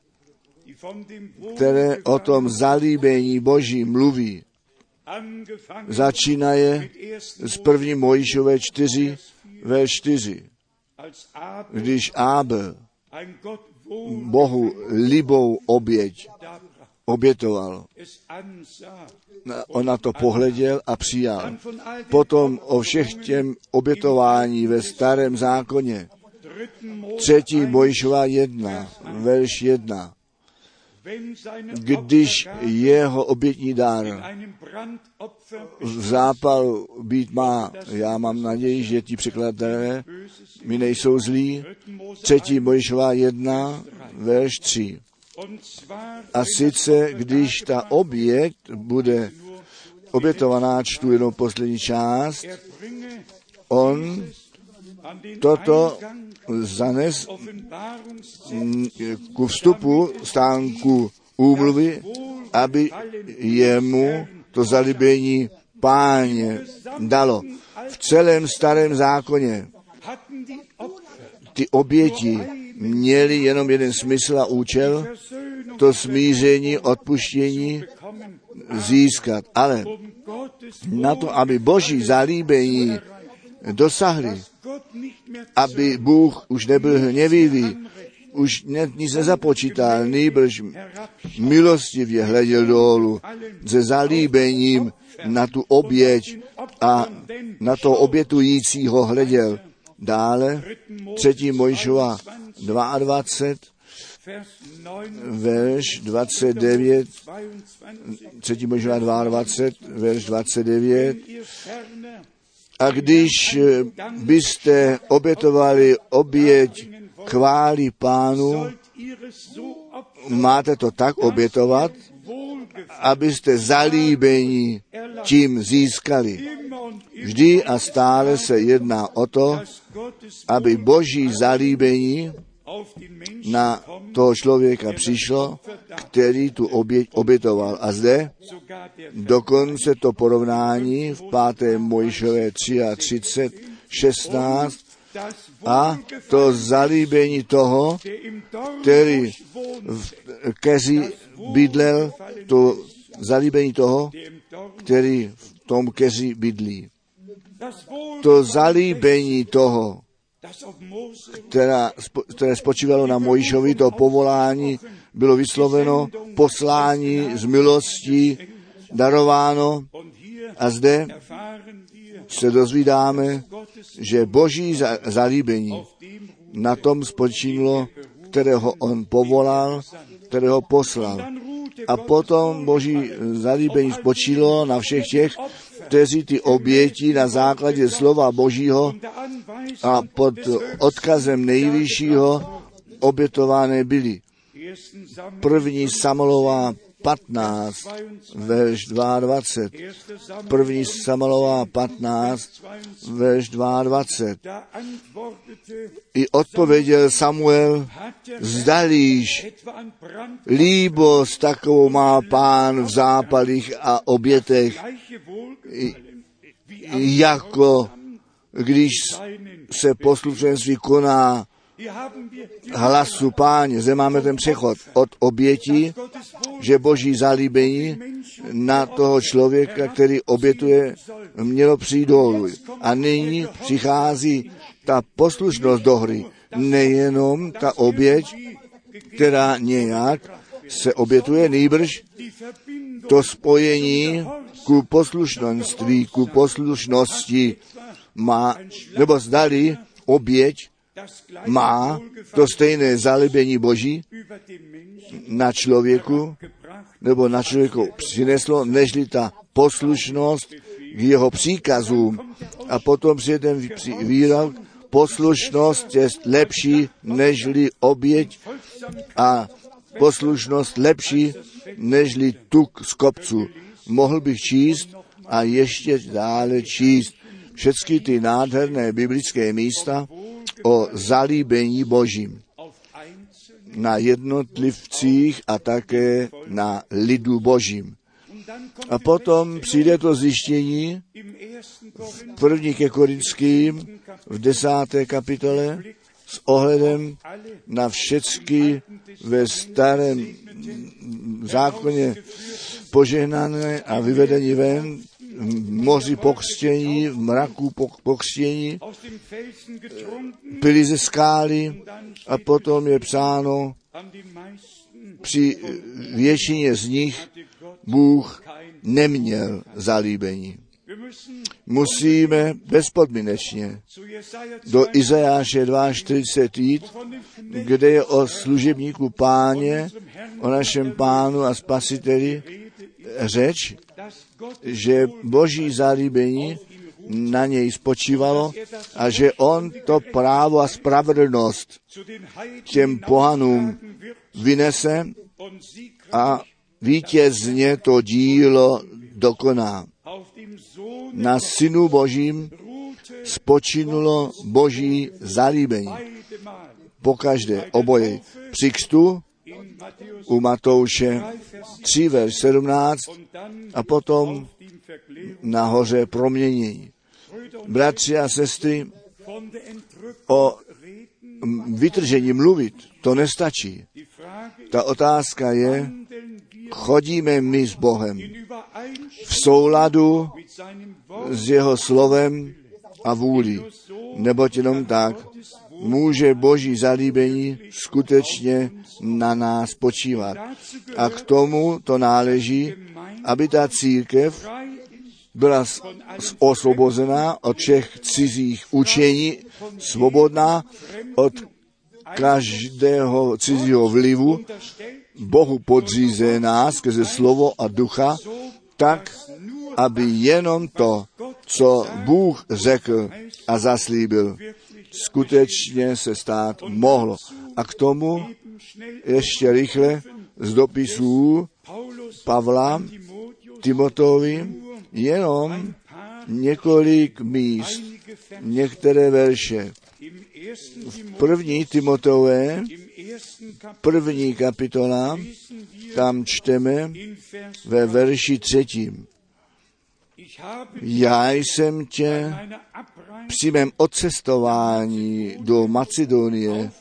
které o tom zalíbení Boží mluví. Začínaje z první Mojišové 4, ve 4. Když Abel Bohu libou oběť obětoval. On na to pohleděl a přijal. Potom o všech těm obětování ve starém zákoně. Třetí Mojžova jedna, verš jedna. Když jeho obětní dár v zápal být má, já mám naději, že ti překladatelé mi nejsou zlí. Třetí Mojžova jedna, verš tři. A sice, když ta oběť bude obětovaná, čtu jenom poslední část, on toto zanes ku vstupu stánku úmluvy, aby jemu to zalíbení páně dalo. V celém starém zákoně ty oběti měly jenom jeden smysl a účel, to smíření, odpuštění získat. Ale na to, aby boží zalíbení dosahli, aby Bůh už nebyl hněvivý, už nic nezapočítal, nejbrž milostivě hleděl dolů se zalíbením na tu oběť a na to obětujícího hleděl. Dále, třetí Mojžova 22, verš 29, třetí Mojžova 22, verš 29, a když byste obětovali oběť chváli pánu, máte to tak obětovat, abyste zalíbení tím získali. Vždy a stále se jedná o to, aby boží zalíbení na toho člověka přišlo, který tu oběť obětoval. A zde dokonce to porovnání v 5. Mojžové 33, 16 a to zalíbení toho, který v keři bydlel, to zalíbení toho, který v tom keři bydlí. To zalíbení toho, která, které spočívalo na Mojžovi, to povolání bylo vysloveno, poslání z milostí darováno a zde se dozvídáme, že boží zalíbení na tom spočívalo, kterého on povolal, kterého poslal. A potom boží zalíbení spočilo na všech těch, kteří ty oběti na základě slova Božího a pod odkazem nejvyššího obětované byly. První Samolová 15, verš 22. První Samolová 15, verš 22. I odpověděl Samuel, zdalíš, líbost takovou má pán v zápalích a obětech, jako když se poslušenství koná hlasu páně. Zde máme ten přechod od obětí, že boží zalíbení na toho člověka, který obětuje, mělo přijít dolů. A nyní přichází ta poslušnost do hry. Nejenom ta oběť, která nějak se obětuje, nejbrž to spojení ku poslušnosti, ku poslušnosti má, nebo zdali oběť má to stejné zalíbení Boží na člověku, nebo na člověku přineslo, nežli ta poslušnost k jeho příkazům. A potom přijde ten výrok, poslušnost je lepší nežli oběť a poslušnost lepší nežli tuk z kopců. Mohl bych číst a ještě dále číst všechny ty nádherné biblické místa, o zalíbení Božím na jednotlivcích a také na lidu Božím. A potom přijde to zjištění v první ke Korinským v desáté kapitole s ohledem na všecky ve starém zákoně požehnané a vyvedení ven, moři pokřtění, v mraku pokřtění, pili ze skály a potom je psáno, při většině z nich Bůh neměl zalíbení. Musíme bezpodmínečně do Izajáše 42 jít, kde je o služebníku páně, o našem pánu a spasiteli řeč, že boží zalíbení na něj spočívalo a že on to právo a spravedlnost těm pohanům vynese a vítězně to dílo dokoná. Na synu božím spočinulo boží zalíbení. Pokaždé oboje. Při křtu u Matouše 3, verš 17 a potom nahoře proměnění. Bratři a sestry, o vytržení mluvit, to nestačí. Ta otázka je, chodíme my s Bohem v souladu s jeho slovem a vůli. Neboť jenom tak může boží zalíbení skutečně na nás počívat. A k tomu to náleží, aby ta církev byla osvobozená od všech cizích učení, svobodná od každého cizího vlivu, Bohu podřízená skrze slovo a ducha, tak, aby jenom to, co Bůh řekl a zaslíbil, skutečně se stát mohlo. A k tomu ještě rychle z dopisů Pavla Timotovi jenom několik míst, některé verše. V první Timotové, první kapitola, tam čteme ve verši třetím. Já jsem tě při mém odcestování do Macedonie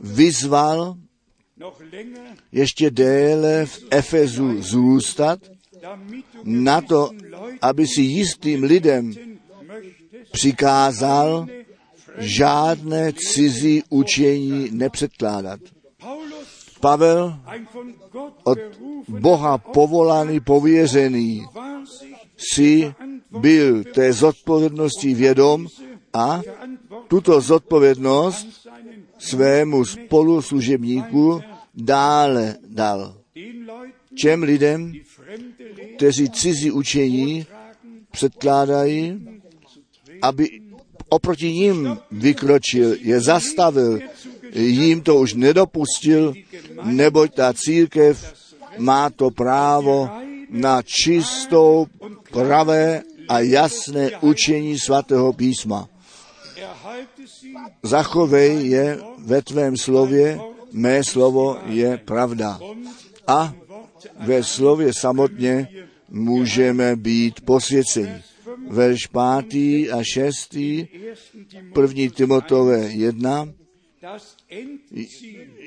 vyzval ještě déle v Efezu zůstat, na to, aby si jistým lidem přikázal žádné cizí učení nepředkládat. Pavel od Boha povolaný, pověřený, si byl té zodpovědnosti vědom a tuto zodpovědnost svému spoluslužebníku dále dal. Čem lidem, kteří cizí učení předkládají, aby oproti ním vykročil, je zastavil, jim to už nedopustil, neboť ta církev má to právo na čistou, pravé a jasné učení svatého písma. Zachovej je ve tvém slově, mé slovo je pravda. A ve slově samotně můžeme být posvěceni. Verš pátý a šestý, první Timotové jedna,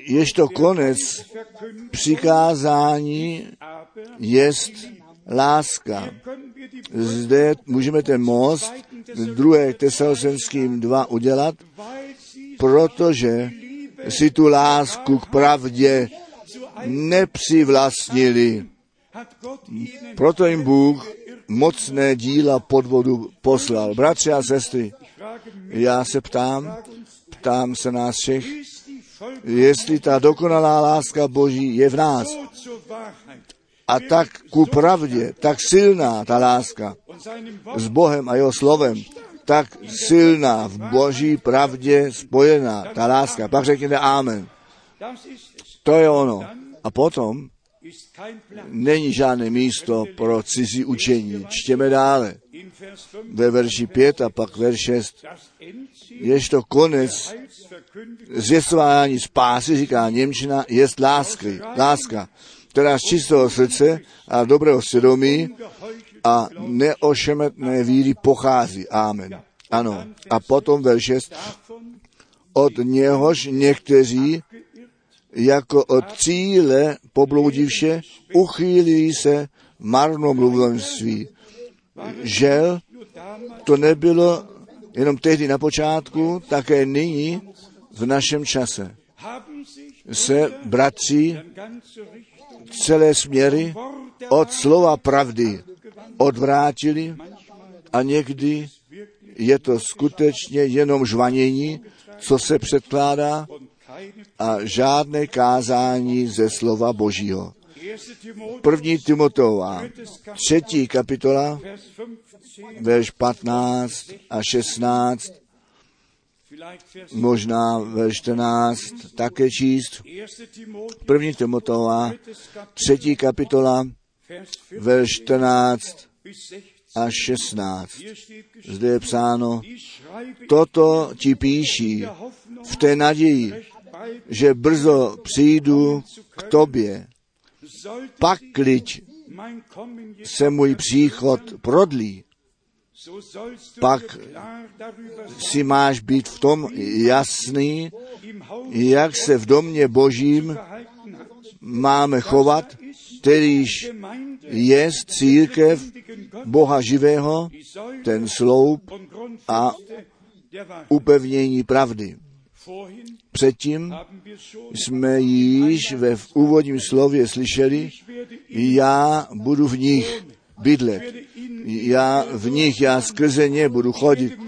jež to konec přikázání jest láska. Zde můžeme ten most druhé Tesalosenským dva udělat, protože si tu lásku k pravdě nepřivlastnili. Proto jim Bůh mocné díla podvodu poslal. Bratři a sestry, já se ptám, ptám se nás všech, jestli ta dokonalá láska Boží je v nás. A tak ku pravdě, tak silná ta láska s Bohem a jeho slovem, tak silná v Boží pravdě spojená ta láska. Pak řekněte Amen. To je ono. A potom není žádné místo pro cizí učení. Čtěme dále. Ve verši 5 a pak verš 6. Jež to konec zvěstování spásy, říká Němčina, je lásky, láska. která z čistého srdce a dobrého svědomí a neošemetné víry pochází. Amen. Ano. A potom verš 6. Od něhož někteří jako od cíle pobloudivše uchýlili se marnomluvensví. Žel to nebylo jenom tehdy na počátku, také nyní v našem čase se bratři celé směry od slova pravdy odvrátili a někdy je to skutečně jenom žvanění, co se předkládá a žádné kázání ze slova Božího. První Timotová, třetí kapitola, verš 15 a 16, možná verš 14 také číst. První Timotová, třetí kapitola, verš 14 a 16. Zde je psáno, toto ti píší v té naději, že brzo přijdu k tobě. Pak kliď se můj příchod prodlí, pak si máš být v tom jasný, jak se v domě božím máme chovat, kterýž je církev Boha živého, ten sloup a upevnění pravdy. Předtím jsme již ve úvodním slově slyšeli, já budu v nich bydlet. Já v nich, já skrze ně budu chodit.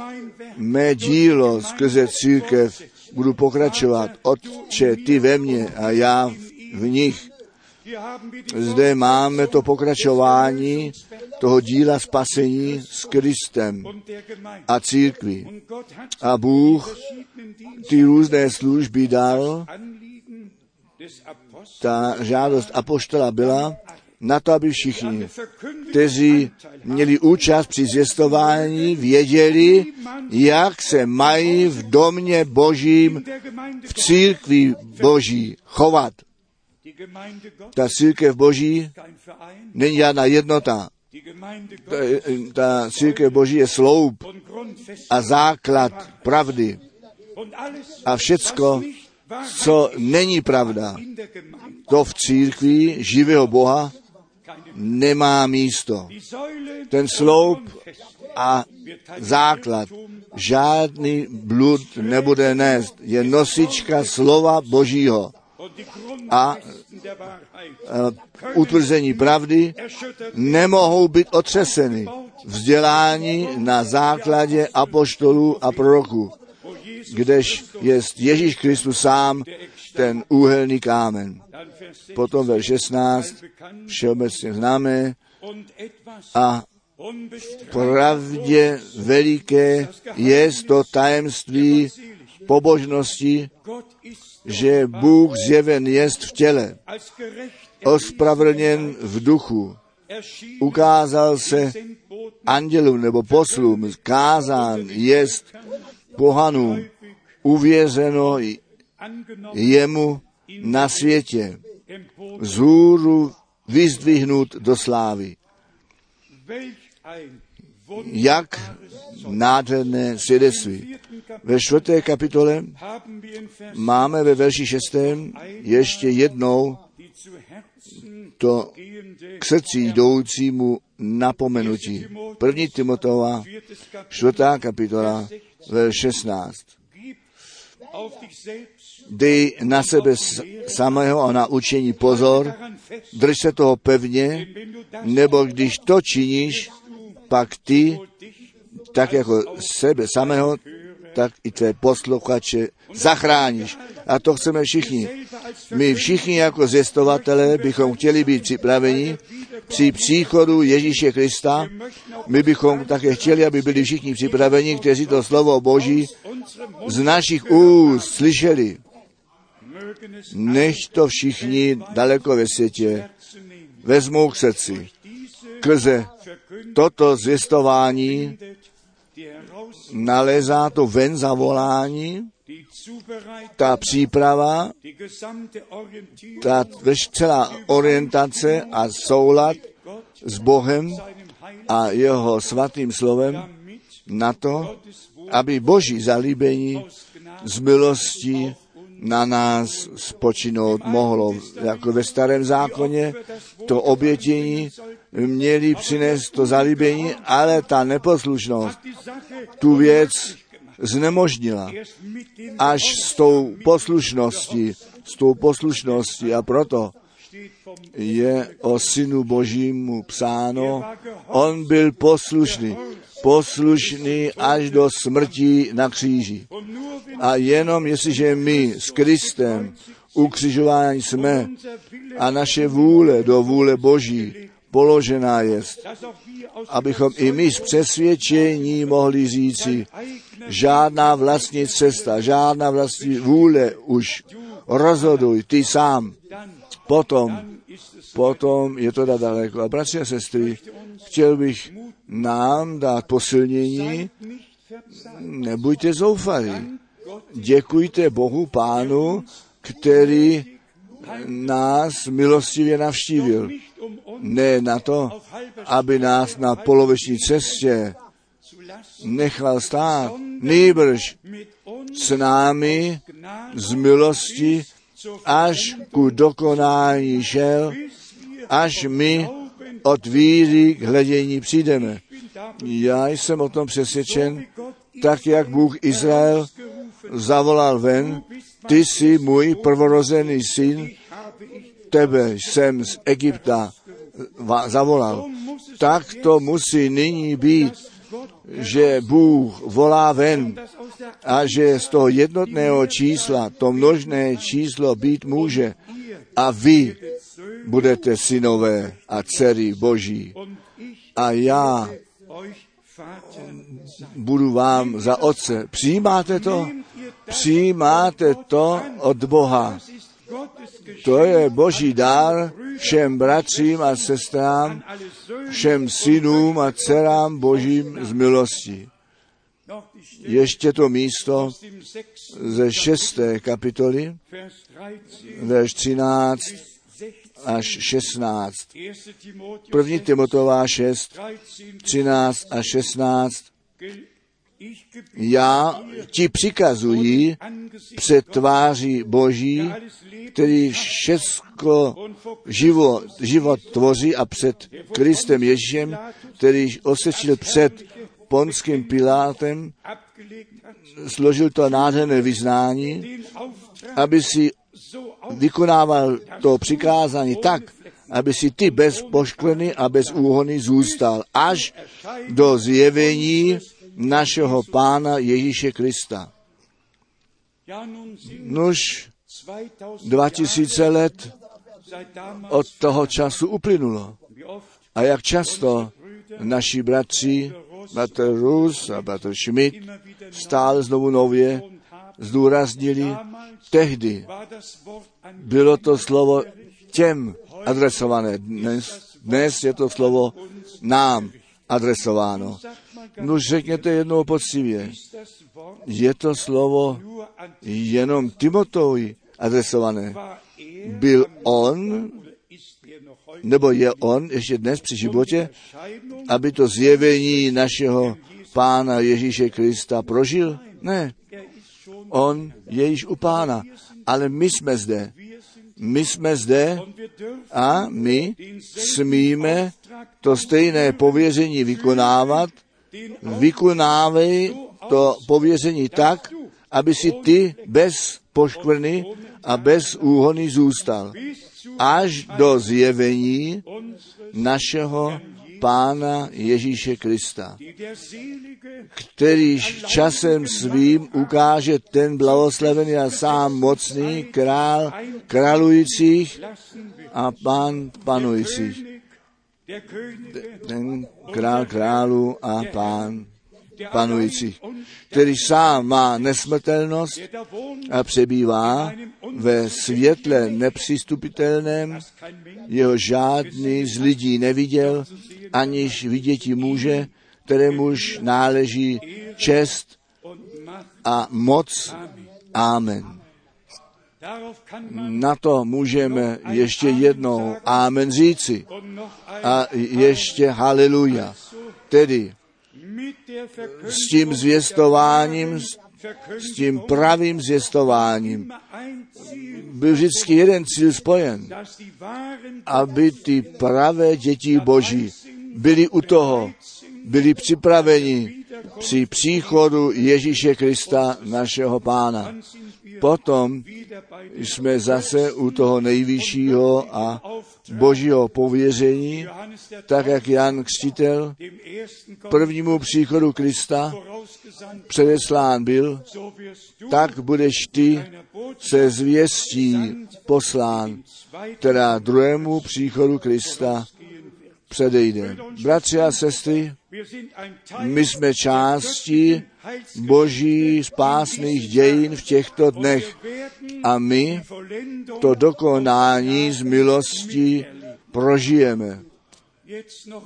Mé dílo skrze církev budu pokračovat. Otče, ty ve mně a já v nich. Zde máme to pokračování toho díla spasení s Kristem a církví. A Bůh ty různé služby dal. Ta žádost apoštola byla, na to, aby všichni, kteří měli účast při zvěstování, věděli, jak se mají v domě božím, v církvi boží chovat. Ta církev boží není žádná jednota. Ta, ta církev boží je sloup a základ pravdy. A všecko, co není pravda, to v církvi živého Boha nemá místo. Ten sloup a základ žádný blud nebude nést. Je nosička slova Božího. A utvrzení pravdy nemohou být otřeseny. Vzdělání na základě apoštolů a proroků, kdež je Ježíš Kristus sám ten úhelný kámen. Potom ve 16, všeobecně známé, a pravdě veliké je to tajemství pobožnosti, že Bůh zjeven jest v těle, ospravedlněn v duchu, ukázal se andělům nebo poslům, kázán jest pohanům, uvěřeno jemu na světě, zůru vyzdvihnut do slávy. Jak nádherné svědectví. Ve čtvrté kapitole máme ve verši šestém ještě jednou to k srdci jdoucímu napomenutí. První Timotova, čtvrtá kapitola, verš 16 dej na sebe samého a na učení pozor, drž se toho pevně, nebo když to činíš, pak ty, tak jako sebe samého, tak i tvé posluchače zachráníš. A to chceme všichni. My všichni jako zjistovatelé bychom chtěli být připraveni při příchodu Ježíše Krista. My bychom také chtěli, aby byli všichni připraveni, kteří to slovo Boží z našich úst slyšeli. Než to všichni daleko ve světě vezmou k srdci. Krze toto zvěstování nalezá to ven zavolání, ta příprava, ta celá orientace a soulad s Bohem a jeho svatým slovem na to, aby boží zalíbení z milosti na nás spočinout mohlo. Jako ve starém zákoně to obětění měli přinést to zalíbení, ale ta neposlušnost tu věc znemožnila. Až s tou poslušností, s tou poslušností a proto je o synu božímu psáno, on byl poslušný, poslušný až do smrti na kříži. A jenom jestliže my s Kristem ukřižování jsme a naše vůle do vůle Boží položená je, abychom i my z přesvědčení mohli říci, žádná vlastní cesta, žádná vlastní vůle už rozhoduj, ty sám. Potom, potom je to daleko. A bratři a sestry, chtěl bych nám dát posilnění, nebuďte zoufalí. Děkujte Bohu Pánu, který nás milostivě navštívil. Ne na to, aby nás na poloviční cestě nechal stát, nejbrž s námi z milosti až ku dokonání šel, až my od víry k hledění přijdeme. Já jsem o tom přesvědčen, tak jak Bůh Izrael zavolal ven, ty jsi můj prvorozený syn, tebe jsem z Egypta zavolal. Tak to musí nyní být, že Bůh volá ven a že z toho jednotného čísla to množné číslo být může. A vy budete synové a dcery Boží. A já budu vám za otce. Přijímáte to? Přijímáte to od Boha. To je boží dár všem bratřím a sestrám, všem synům a dcerám božím z milosti. Ještě to místo ze šesté kapitoly, verš 13 až 16. První Timotová 6, 13 a 16. Já ti přikazuji před tváří Boží, který všecko život, život tvoří a před Kristem Ježíšem, který osvědčil před Ponským Pilátem, složil to nádherné vyznání, aby si vykonával to přikázání tak, aby si ty bez poškvrny a bez úhony zůstal až do zjevení našeho Pána Ježíše Krista. Nož 2000 let od toho času uplynulo. A jak často naši bratři, bratr Rus a bratr Schmidt stále znovu nově zdůraznili, tehdy bylo to slovo těm adresované. Dnes, dnes je to slovo nám adresováno. No řekněte jednou poctivě. Je to slovo jenom Timotovi adresované. Byl on, nebo je on ještě dnes při životě, aby to zjevení našeho Pána Ježíše Krista prožil? Ne. On je již u Pána, ale my jsme zde. My jsme zde a my smíme to stejné pověření vykonávat, vykonávej to pověření tak, aby si ty bez poškvrny a bez úhony zůstal. Až do zjevení našeho Pána Ježíše Krista, kterýž časem svým ukáže ten blahoslavený a sám mocný král králujících a pán panujících. Ten král králu a pán panující, který sám má nesmrtelnost a přebývá ve světle nepřistupitelném, jeho žádný z lidí neviděl, aniž viděti může, kterémuž náleží čest a moc Amen. Na to můžeme ještě jednou Amen říci. A ještě haleluja. Tedy s tím zvěstováním, s tím pravým zvěstováním byl vždycky jeden cíl spojen, aby ty pravé děti Boží byli u toho, byli připraveni při příchodu Ježíše Krista, našeho pána. Potom jsme zase u toho nejvyššího a božího pověření, tak jak Jan Křtitel prvnímu příchodu Krista předeslán byl, tak budeš ty se zvěstí poslán, která druhému příchodu Krista předejde. Bratři a sestry, my jsme částí boží spásných dějin v těchto dnech a my to dokonání z milosti prožijeme.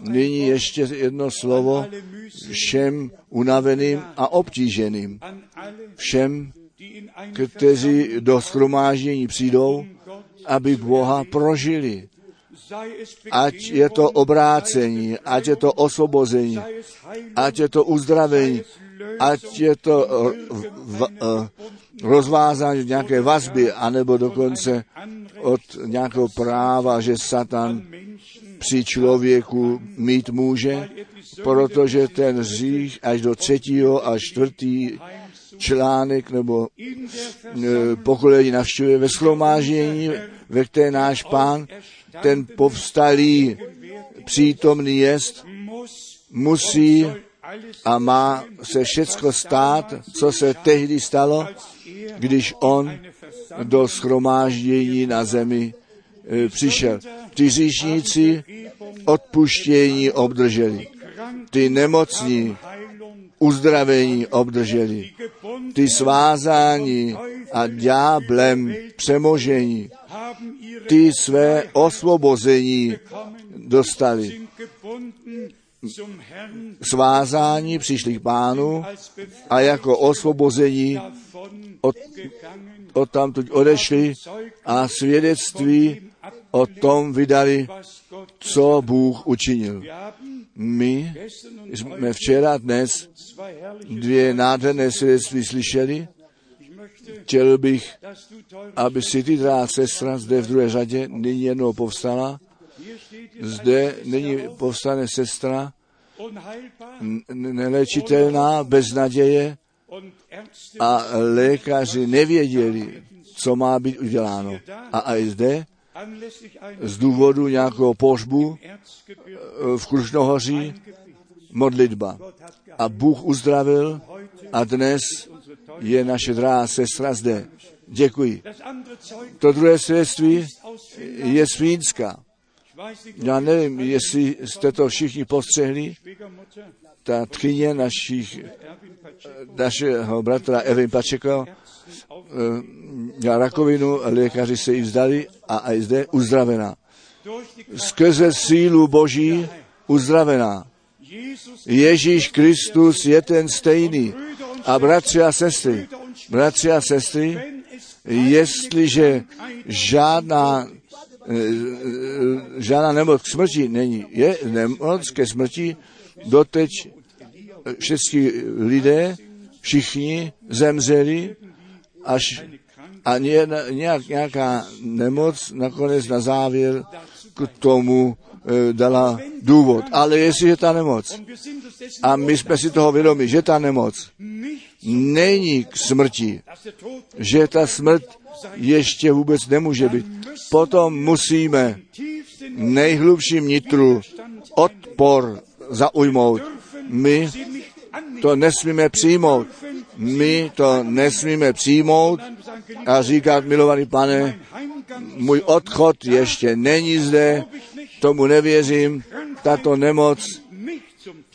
Nyní ještě jedno slovo všem unaveným a obtíženým. Všem, kteří do schromáždění přijdou, aby Boha prožili ať je to obrácení, ať je to osvobození, ať je to uzdravení, ať je to v, v, rozvázání nějaké vazby, anebo dokonce od nějakého práva, že Satan při člověku mít může, protože ten hřích až do třetího a čtvrtý článek nebo e, pokolení navštěvuje ve schromáždění, ve které náš pán ten povstalý přítomný jest, musí a má se všecko stát, co se tehdy stalo, když on do schromáždění na zemi e, přišel. Ty říšníci odpuštění obdrželi. Ty nemocní uzdravení obdrželi. Ty svázání a ďáblem přemožení ty své osvobození dostali. Svázání přišli k pánu a jako osvobození od, od tamtud odešli a svědectví o tom vydali, co Bůh učinil. My jsme včera dnes dvě nádherné svědectví slyšeli Chtěl bych, aby si ty drá sestra zde v druhé řadě nyní jednou povstala. Zde nyní povstane sestra nelečitelná, bez naděje a lékaři nevěděli, co má být uděláno. A i zde z důvodu nějakého pohřbu v Krušnohoří modlitba. A Bůh uzdravil a dnes je naše drahá sestra zde. Děkuji. To druhé svědectví je z Fínska. Já nevím, jestli jste to všichni postřehli. Ta tchyně našich, našeho bratra Evin Pačeka měla rakovinu, lékaři se jí vzdali a i zde uzdravená. Skrze sílu Boží uzdravená. Ježíš Kristus je ten stejný. A bratři a sestry, bratři a sestry, jestliže žádná, eh, žádná nemoc k smrti není, je nemoc ke smrti, doteď všichni lidé, všichni zemřeli, až a nějak, nějaká nemoc nakonec na závěr k tomu dala důvod. Ale jestliže ta nemoc, a my jsme si toho vědomi, že ta nemoc není k smrti, že ta smrt ještě vůbec nemůže být, potom musíme nejhlubším nitru odpor zaujmout. My to nesmíme přijmout. My to nesmíme přijmout a říkat, milovaný pane, můj odchod ještě není zde, tomu nevěřím, tato nemoc,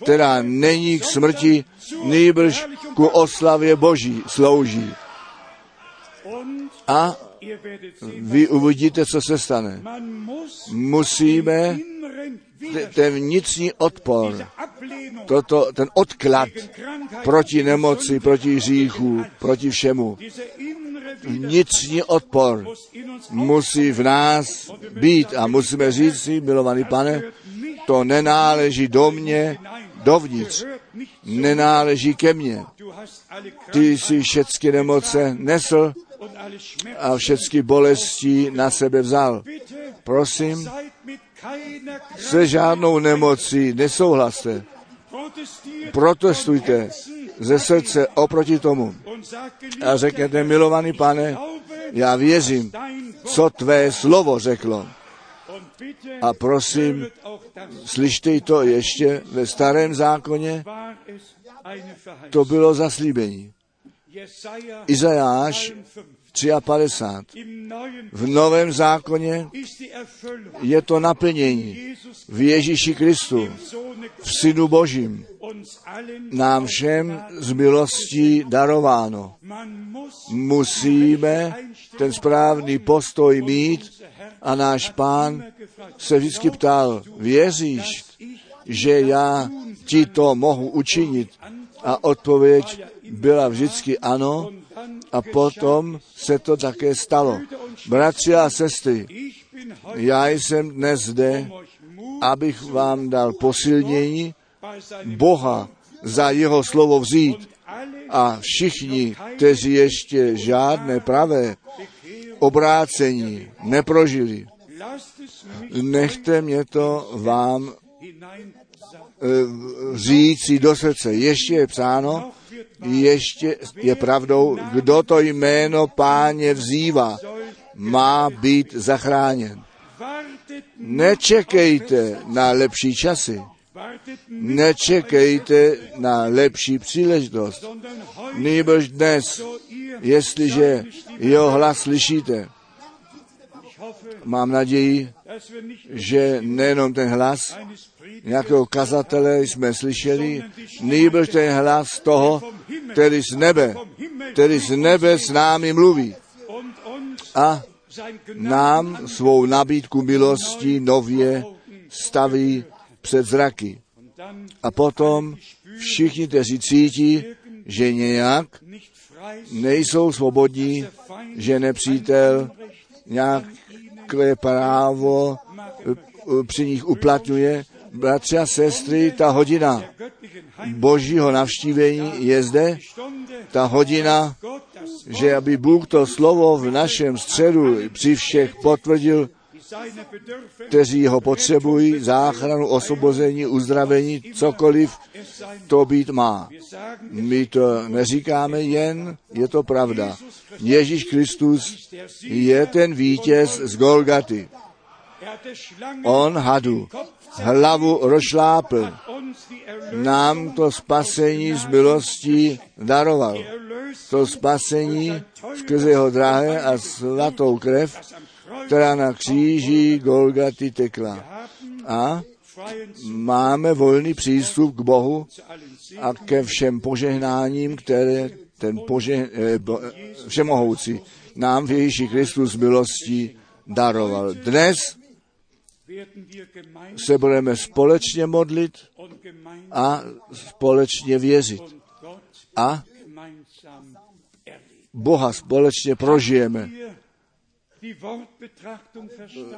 která není k smrti, nýbrž ku oslavě Boží slouží. A vy uvidíte, co se stane. Musíme ten vnitřní odpor, toto, ten odklad proti nemoci, proti hříchu, proti všemu, vnitřní odpor musí v nás být a musíme říct si, milovaný pane, to nenáleží do mě, dovnitř, nenáleží ke mně. Ty jsi všechny nemoce nesl a všechny bolesti na sebe vzal. Prosím, se žádnou nemocí nesouhlaste. Protestujte ze srdce oproti tomu. A řekněte, milovaný pane, já věřím, co tvé slovo řeklo. A prosím, slyšte to ještě ve starém zákoně, to bylo zaslíbení. Izajáš 53. V Novém zákoně je to naplnění v Ježíši Kristu, v Synu Božím, nám všem z milostí darováno. Musíme ten správný postoj mít a náš pán se vždycky ptal, věříš, že já ti to mohu učinit? A odpověď byla vždycky ano a potom se to také stalo. Bratři a sestry, já jsem dnes zde, abych vám dal posilnění Boha za jeho slovo vzít a všichni, kteří ještě žádné pravé obrácení neprožili, nechte mě to vám říci do srdce. Ještě je psáno, ještě je pravdou, kdo to jméno páně vzývá, má být zachráněn. Nečekejte na lepší časy. Nečekejte na lepší příležitost. Nýbrž dnes, jestliže jeho hlas slyšíte, mám naději, že nejenom ten hlas nějakého kazatele jsme slyšeli, nýbrž ten hlas toho, který z nebe, který z nebe s námi mluví. A nám svou nabídku milosti nově staví před zraky. A potom všichni, kteří cítí, že nějak nejsou svobodní, že nepřítel nějaké právo eh, při nich uplatňuje. Bratři a sestry, ta hodina božího navštívení je zde, ta hodina, že aby Bůh to slovo v našem středu při všech potvrdil, kteří ho potřebují, záchranu, osvobození, uzdravení, cokoliv to být má. My to neříkáme jen, je to pravda. Ježíš Kristus je ten vítěz z Golgaty. On hadu hlavu rozšlápl. Nám to spasení z milostí daroval. To spasení skrze jeho drahé a svatou krev, která na kříži Golgaty tekla. A máme volný přístup k Bohu a ke všem požehnáním, které ten požeh, eh, všemohoucí nám v Ježíši Kristu z milostí daroval. Dnes se budeme společně modlit a společně věřit. A Boha společně prožijeme.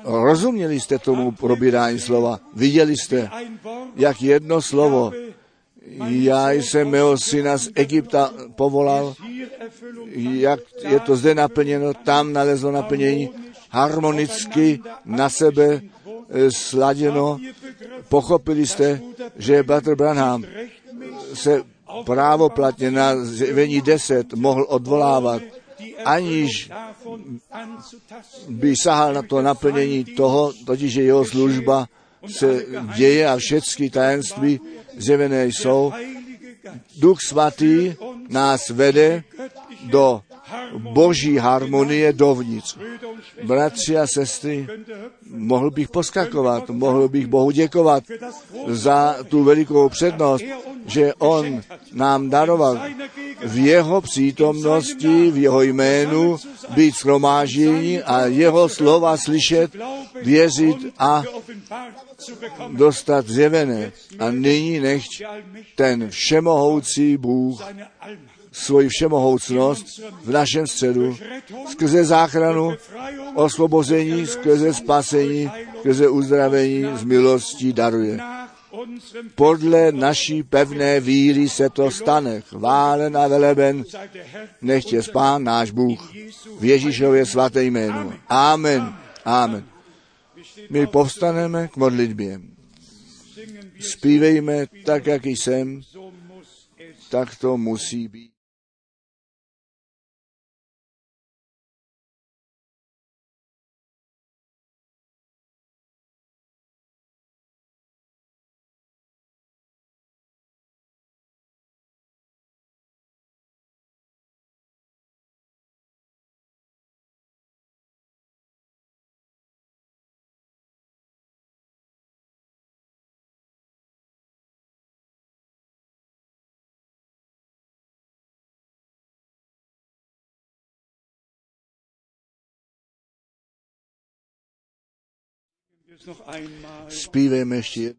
Rozuměli jste tomu probírání slova? Viděli jste, jak jedno slovo já jsem mého syna z Egypta povolal, jak je to zde naplněno, tam nalezlo naplnění, harmonicky na sebe sladěno. Pochopili jste, že Bratr Branham se právoplatně na zjevení 10 mohl odvolávat, aniž by sahal na to naplnění toho, totiž že jeho služba se děje a všechny tajemství zjevené jsou. Duch svatý nás vede do boží harmonie dovnitř. Bratři a sestry, mohl bych poskakovat, mohl bych Bohu děkovat za tu velikou přednost, že On nám daroval v jeho přítomnosti, v jeho jménu být schromáždění a jeho slova slyšet, věřit a dostat zjevené. A nyní nechť ten všemohoucí Bůh svoji všemohoucnost v našem středu, skrze záchranu, osvobození, skrze spasení, skrze uzdravení z milostí daruje. Podle naší pevné víry se to stane. Chválen a veleben, nechtě spán náš Bůh v Ježíšově svaté jménu. Amen. Amen. My povstaneme k modlitbě. Zpívejme tak, jak jsem, tak to musí být. Zpívejme ještě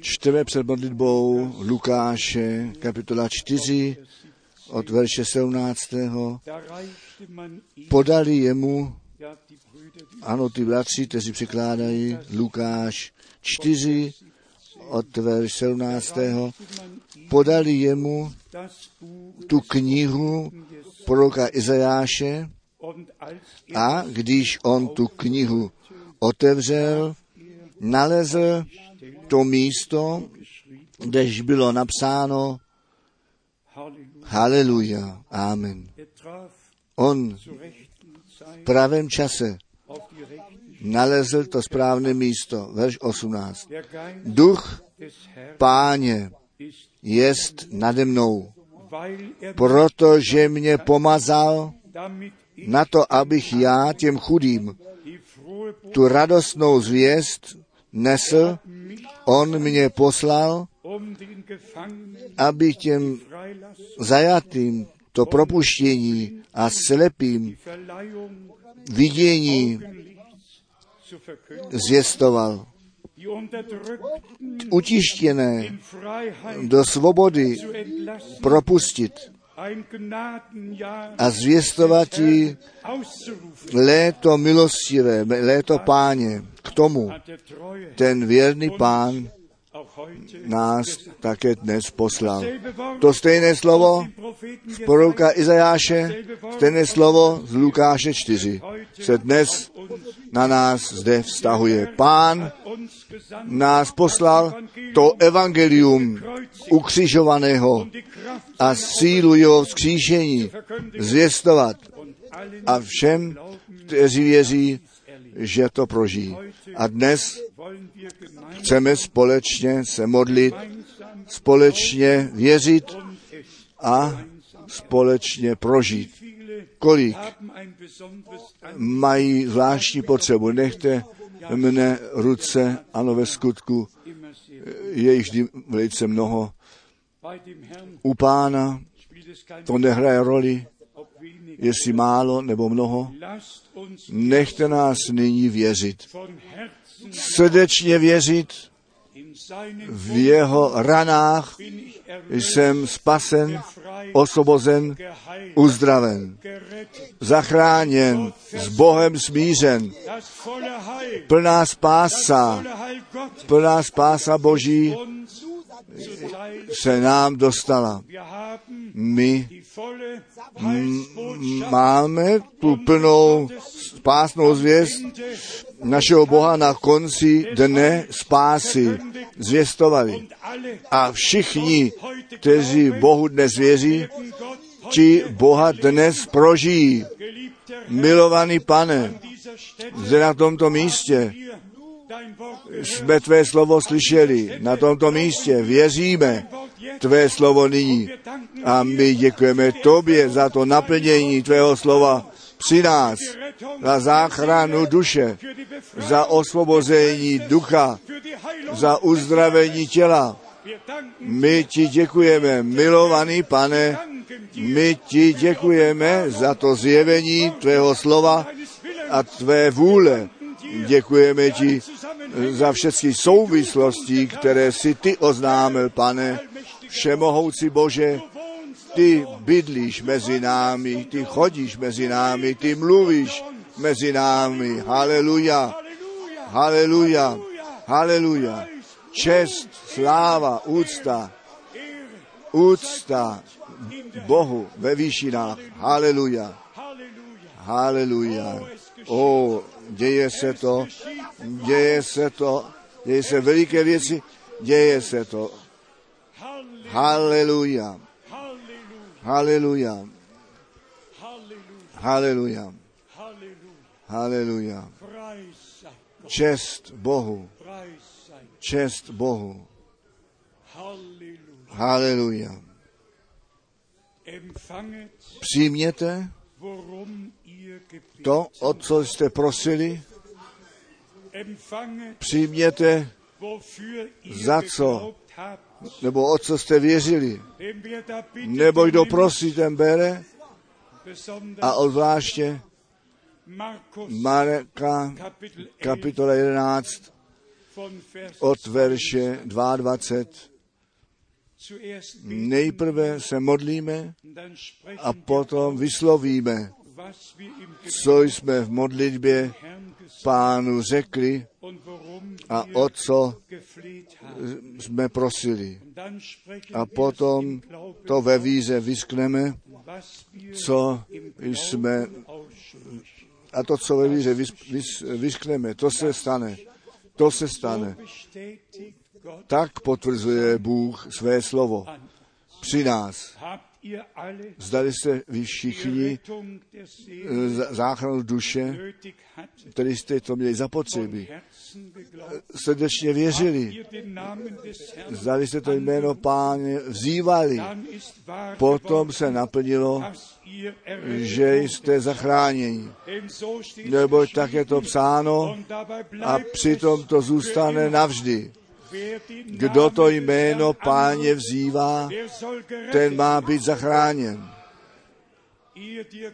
Čteme před modlitbou Lukáše, kapitola 4, od verše 17. Podali jemu, ano, ty bratři, kteří překládají, Lukáš 4, od verše 17. Podali jemu tu knihu proroka Izajáše a když on tu knihu otevřel, nalezl to místo, kdež bylo napsáno Haleluja, Amen. On v pravém čase nalezl to správné místo, verš 18. Duch páně jest nade mnou, protože mě pomazal na to, abych já těm chudým tu radostnou zvěst nesl, on mě poslal, aby těm zajatým to propuštění a slepým vidění zvěstoval. Utištěné do svobody propustit a zvěstovat léto milostivé, léto páně. K tomu ten věrný pán nás také dnes poslal. To stejné slovo z proroka Izajáše, stejné slovo z Lukáše 4 se dnes na nás zde vztahuje. Pán nás poslal to evangelium ukřižovaného a sílu jeho vzkříšení zvěstovat a všem, kteří věří, že to prožijí. A dnes chceme společně se modlit, společně věřit a společně prožít. Kolik mají zvláštní potřebu. Nechte mne ruce, ano ve skutku, je jich velice mnoho. U pána to nehraje roli, jestli málo nebo mnoho. Nechte nás nyní věřit. Srdečně věřit v jeho ranách jsem spasen, osvobozen, uzdraven, zachráněn, s Bohem smířen, plná spása, plná spása Boží se nám dostala. My máme tu plnou spásnou zvěst našeho Boha na konci dne spásy zvěstovali. A všichni, kteří Bohu dnes věří, ti Boha dnes prožijí. Milovaný pane, zde na tomto místě jsme tvé slovo slyšeli na tomto místě. Věříme tvé slovo nyní. A my děkujeme tobě za to naplnění tvého slova při nás, za záchranu duše, za osvobození ducha, za uzdravení těla. My ti děkujeme, milovaný pane, my ti děkujeme za to zjevení tvého slova a tvé vůle. Děkujeme ti za všechny souvislosti, které si ty oznámil, pane, všemohoucí Bože, ty bydlíš mezi námi, ty chodíš mezi námi, ty mluvíš mezi námi. Haleluja, haleluja, haleluja. Čest, sláva, úcta, úcta Bohu ve výšinách. Haleluja, haleluja. O, děje se to, děje se to, děje se veliké věci, děje se to. Haleluja. Haleluja. Haleluja. Haleluja. Čest Bohu. Čest Bohu. Haleluja. Přijměte to, o co jste prosili. Přijměte, za co nebo o co jste věřili. Nebo kdo prosí, ten bere. A odvláště Marka, kapitola 11, od verše 22. Nejprve se modlíme a potom vyslovíme, co jsme v modlitbě pánu řekli a o co jsme prosili. A potom to ve víze vyskneme, co jsme a to, co ve víře vys, vys, vyskneme, to se stane. To se stane. Tak potvrzuje Bůh své slovo při nás. Zdali se vy všichni záchranu duše, který jste to měli zapotřebí, srdečně věřili, zdali jste to jméno páně vzývali, potom se naplnilo, že jste zachráněni. Nebo tak je to psáno a přitom to zůstane navždy. Kdo to jméno páně vzývá, ten má být zachráněn.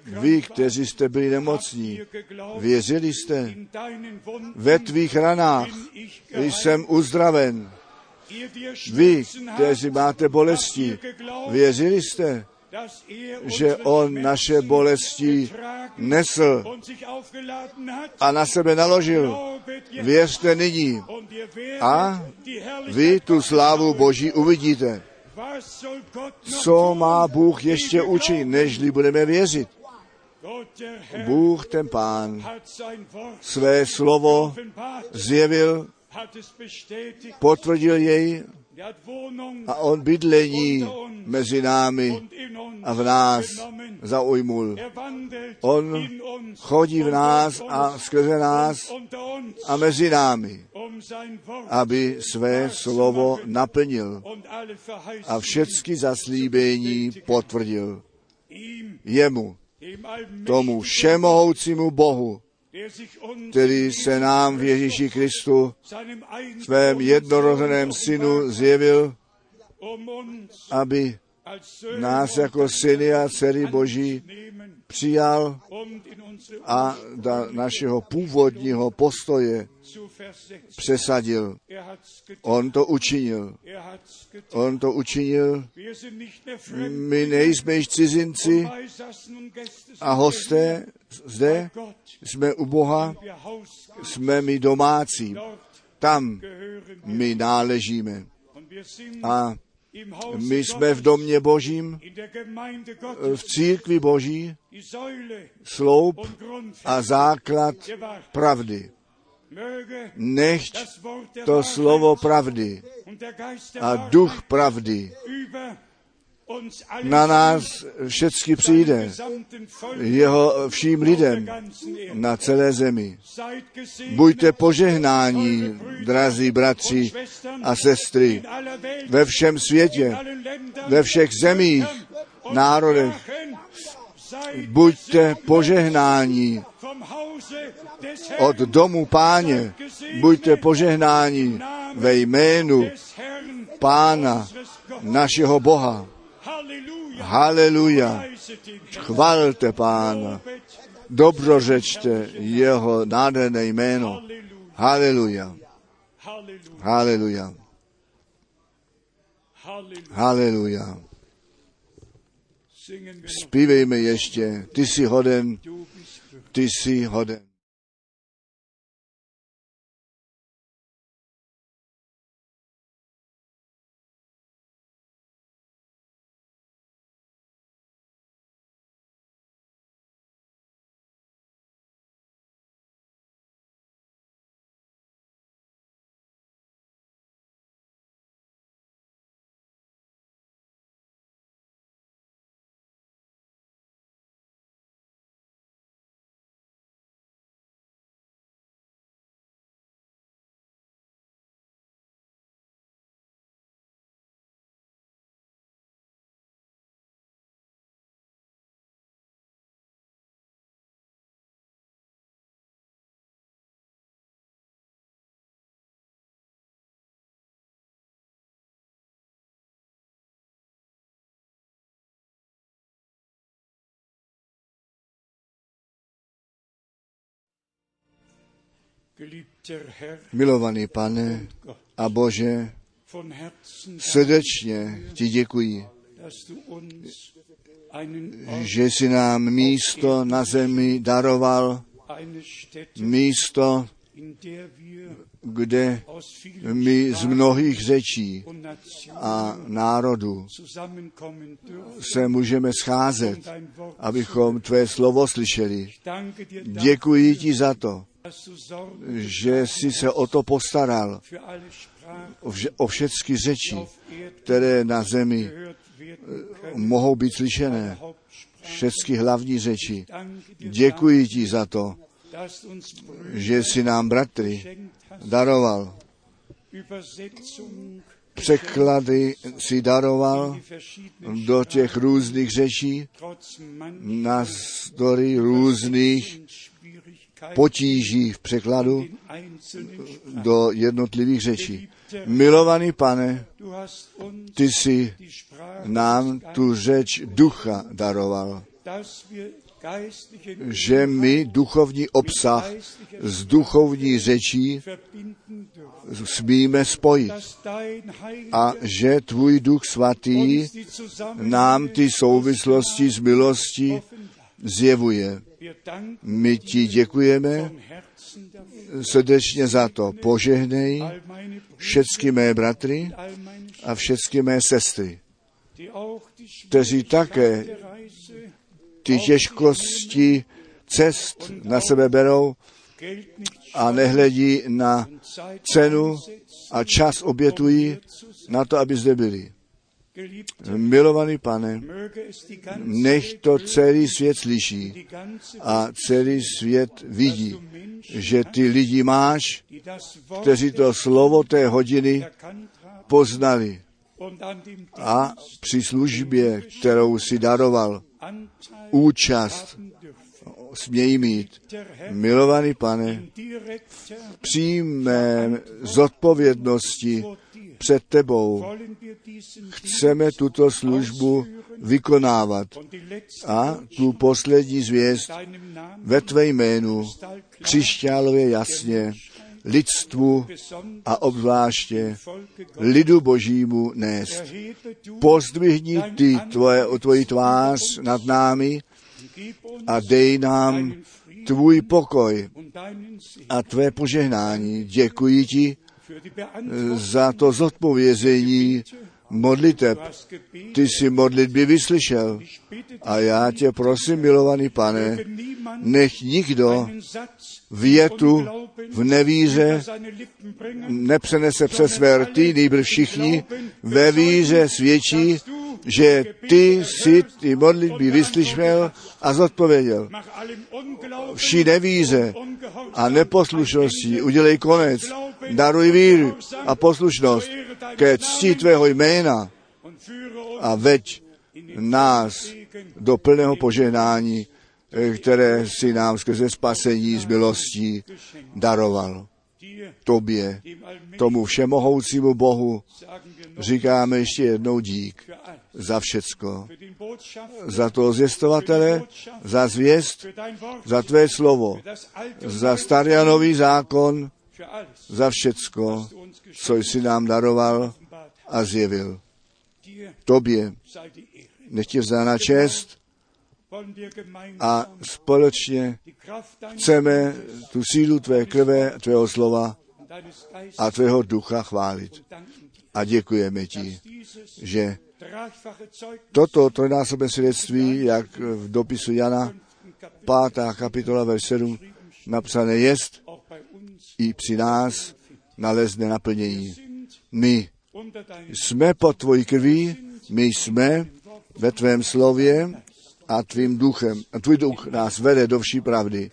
Vy, kteří jste byli nemocní, věřili jste, ve tvých ranách jsem uzdraven. Vy, kteří máte bolesti, věřili jste, že on naše bolesti nesl a na sebe naložil. Věřte nyní a vy tu slávu Boží uvidíte. Co má Bůh ještě učit, nežli budeme věřit? Bůh, ten pán, své slovo zjevil, potvrdil jej a on bydlení mezi námi a v nás zaujmul. On chodí v nás a skrze nás a mezi námi, aby své slovo naplnil a všechny zaslíbení potvrdil. Jemu, tomu všemohoucímu Bohu, který se nám v Ježíši Kristu, svém jednorozeném synu, zjevil, aby nás jako syny a dcery Boží přijal a do našeho původního postoje přesadil. On to učinil. On to učinil. My nejsme již cizinci a hosté zde. Jsme u Boha, jsme my domácí. Tam my náležíme. A my jsme v domě Božím, v církvi Boží, sloup a základ pravdy. Nechť to slovo pravdy a duch pravdy na nás všecky přijde, jeho vším lidem na celé zemi. Buďte požehnáni, drazí bratři a sestry, ve všem světě, ve všech zemích, národech. Buďte požehnáni od domu páně. Buďte požehnáni ve jménu pána našeho Boha. Haleluja. Chvalte pána. Dobrořečte jeho nádherné jméno. Haleluja. Haleluja. Haleluja. Zpívejme ještě. Ty jsi hoden, ty jsi hoden. Milovaný pane a Bože, srdečně ti děkuji, že jsi nám místo na zemi daroval, místo, kde my z mnohých řečí a národů se můžeme scházet, abychom tvé slovo slyšeli. Děkuji ti za to, že jsi se o to postaral, o všechny řeči, které na zemi mohou být slyšené, všechny hlavní řeči. Děkuji ti za to, že jsi nám, bratry, daroval. Překlady si daroval do těch různých řečí, navzdory různých potíží v překladu do jednotlivých řečí. Milovaný pane, ty jsi nám tu řeč ducha daroval, že my duchovní obsah s duchovní řečí smíme spojit a že tvůj duch svatý nám ty souvislosti s milostí zjevuje. My ti děkujeme srdečně za to. Požehnej všechny mé bratry a všechny mé sestry, kteří také ty těžkosti cest na sebe berou a nehledí na cenu a čas obětují na to, aby zde byli. Milovaný pane, nech to celý svět slyší a celý svět vidí, že ty lidi máš, kteří to slovo té hodiny poznali a při službě, kterou si daroval, účast smějí mít. Milovaný pane, v přímé zodpovědnosti před tebou chceme tuto službu vykonávat a tu poslední zvěst ve tvé jménu křišťálově jasně lidstvu a obzvláště lidu božímu nést. Pozdvihni ty tvoje, tvoji tvář nad námi a dej nám tvůj pokoj a tvé požehnání. Děkuji ti za to zodpovězení modliteb. Ty jsi modlitby vyslyšel. A já tě prosím, milovaný pane, nech nikdo větu v nevíře nepřenese přes své rty, nejbrž všichni ve víře svědčí, že ty si ty modlitby vyslyšel a zodpověděl. Vší nevíze a neposlušnosti udělej konec. Daruj víru a poslušnost ke cti tvého jména a veď nás do plného požehnání, které si nám skrze spasení z milostí daroval. Tobě, tomu všemohoucímu Bohu, říkáme ještě jednou dík za všecko. Za toho zvěstovatele, za zvěst, za tvé slovo, za starý a nový zákon, za všecko, co jsi nám daroval a zjevil. Tobě nech je vzána čest a společně chceme tu sílu tvé krve, tvého slova a tvého ducha chválit. A děkujeme ti, že toto trojnásobné svědectví, jak v dopisu Jana, pátá kapitola, verš 7, napsané jest, i při nás nalezne naplnění. My jsme pod tvojí krví, my jsme ve tvém slově a tvým duchem, a tvůj duch nás vede do vší pravdy.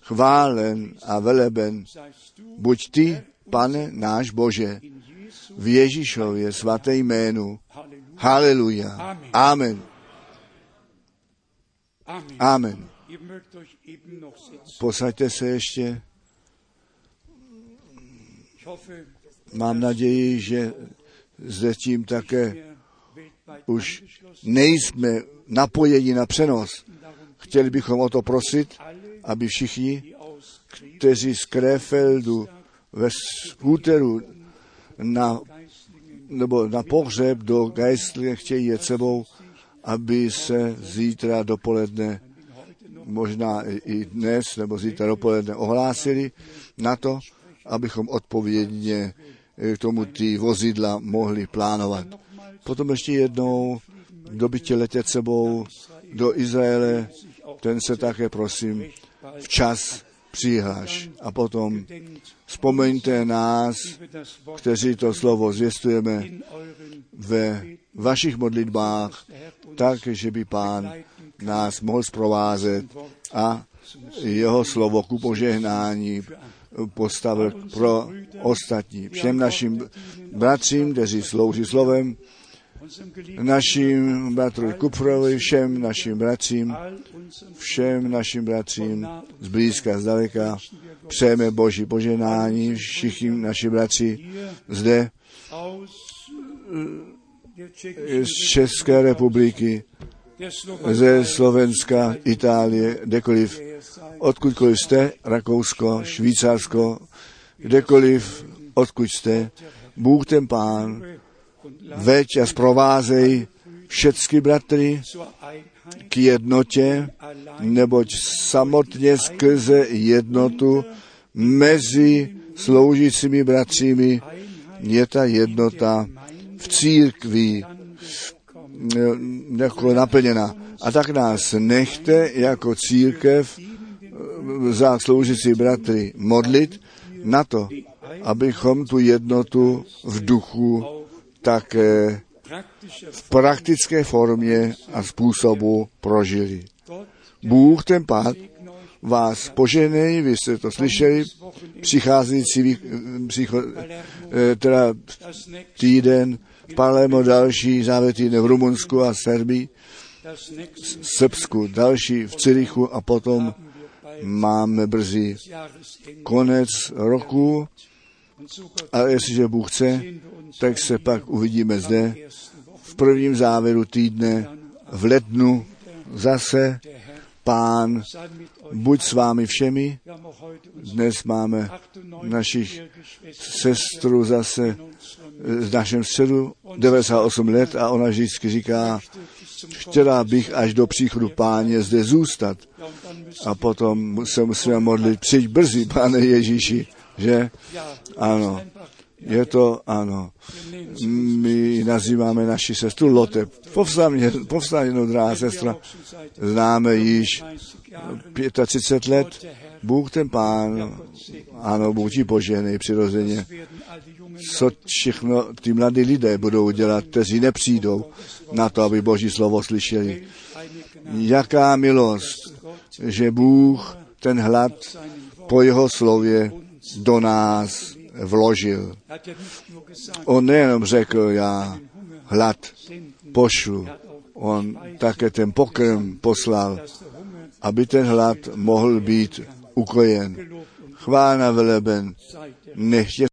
Chválen a veleben buď ty, pane náš Bože, v Ježíšově svaté jménu. Haleluja. Amen. Amen. Posaďte se ještě. Mám naději, že zde tím také už nejsme napojeni na přenos. Chtěli bychom o to prosit, aby všichni, kteří z Krefeldu ve skúteru na, nebo na pohřeb do Geistly chtějí jet sebou, aby se zítra dopoledne, možná i dnes, nebo zítra dopoledne ohlásili na to, abychom odpovědně k tomu ty vozidla mohli plánovat. Potom ještě jednou, kdo by chtěl letět sebou do Izraele, ten se také prosím včas přihláš. A potom vzpomeňte nás, kteří to slovo zvěstujeme ve vašich modlitbách, tak, že by pán nás mohl zprovázet a jeho slovo ku požehnání postavil pro ostatní. Všem našim bratřím, kteří slouží slovem, našim bratru Kuprovi, všem našim bratřím, všem našim bratřím z blízka, z daleka, přejeme Boží poženání, všichni naši bratři zde z České republiky, ze Slovenska, Itálie, kdekoliv, odkudkoliv jste, Rakousko, Švýcarsko, kdekoliv, odkud jste, Bůh ten Pán, veď a zprovázej všechny bratry k jednotě, neboť samotně skrze jednotu mezi sloužícími bratřími je ta jednota v církvi jako naplněna. A tak nás nechte jako církev za sloužící bratry modlit na to, abychom tu jednotu v duchu také v praktické formě a způsobu prožili. Bůh ten pád vás poženej, vy jste to slyšeli, přicházející eh, teda týden v Palermo, další závěr v Rumunsku a Serbii, Srbsku, další v Cirichu a potom máme brzy konec roku a jestliže Bůh chce, tak se pak uvidíme zde v prvním závěru týdne v lednu zase pán buď s vámi všemi. Dnes máme našich sestru zase v našem středu 98 let a ona vždycky říká, chtěla bych až do příchodu páně zde zůstat. A potom se musíme modlit, přijď brzy, pane Ježíši, že? Ano, je to, ano, my nazýváme naši sestru Lotte. Povstaň, jednou, drahá sestra, známe již 35 let. Bůh ten pán, ano, Bůh ti poženej přirozeně. Co všechno ty mladí lidé budou dělat, kteří nepřijdou na to, aby Boží slovo slyšeli. Jaká milost, že Bůh ten hlad po jeho slově do nás vložil. On nejenom řekl, já hlad pošlu, on také ten pokrm poslal, aby ten hlad mohl být ukojen. Chvála veleben, nechtě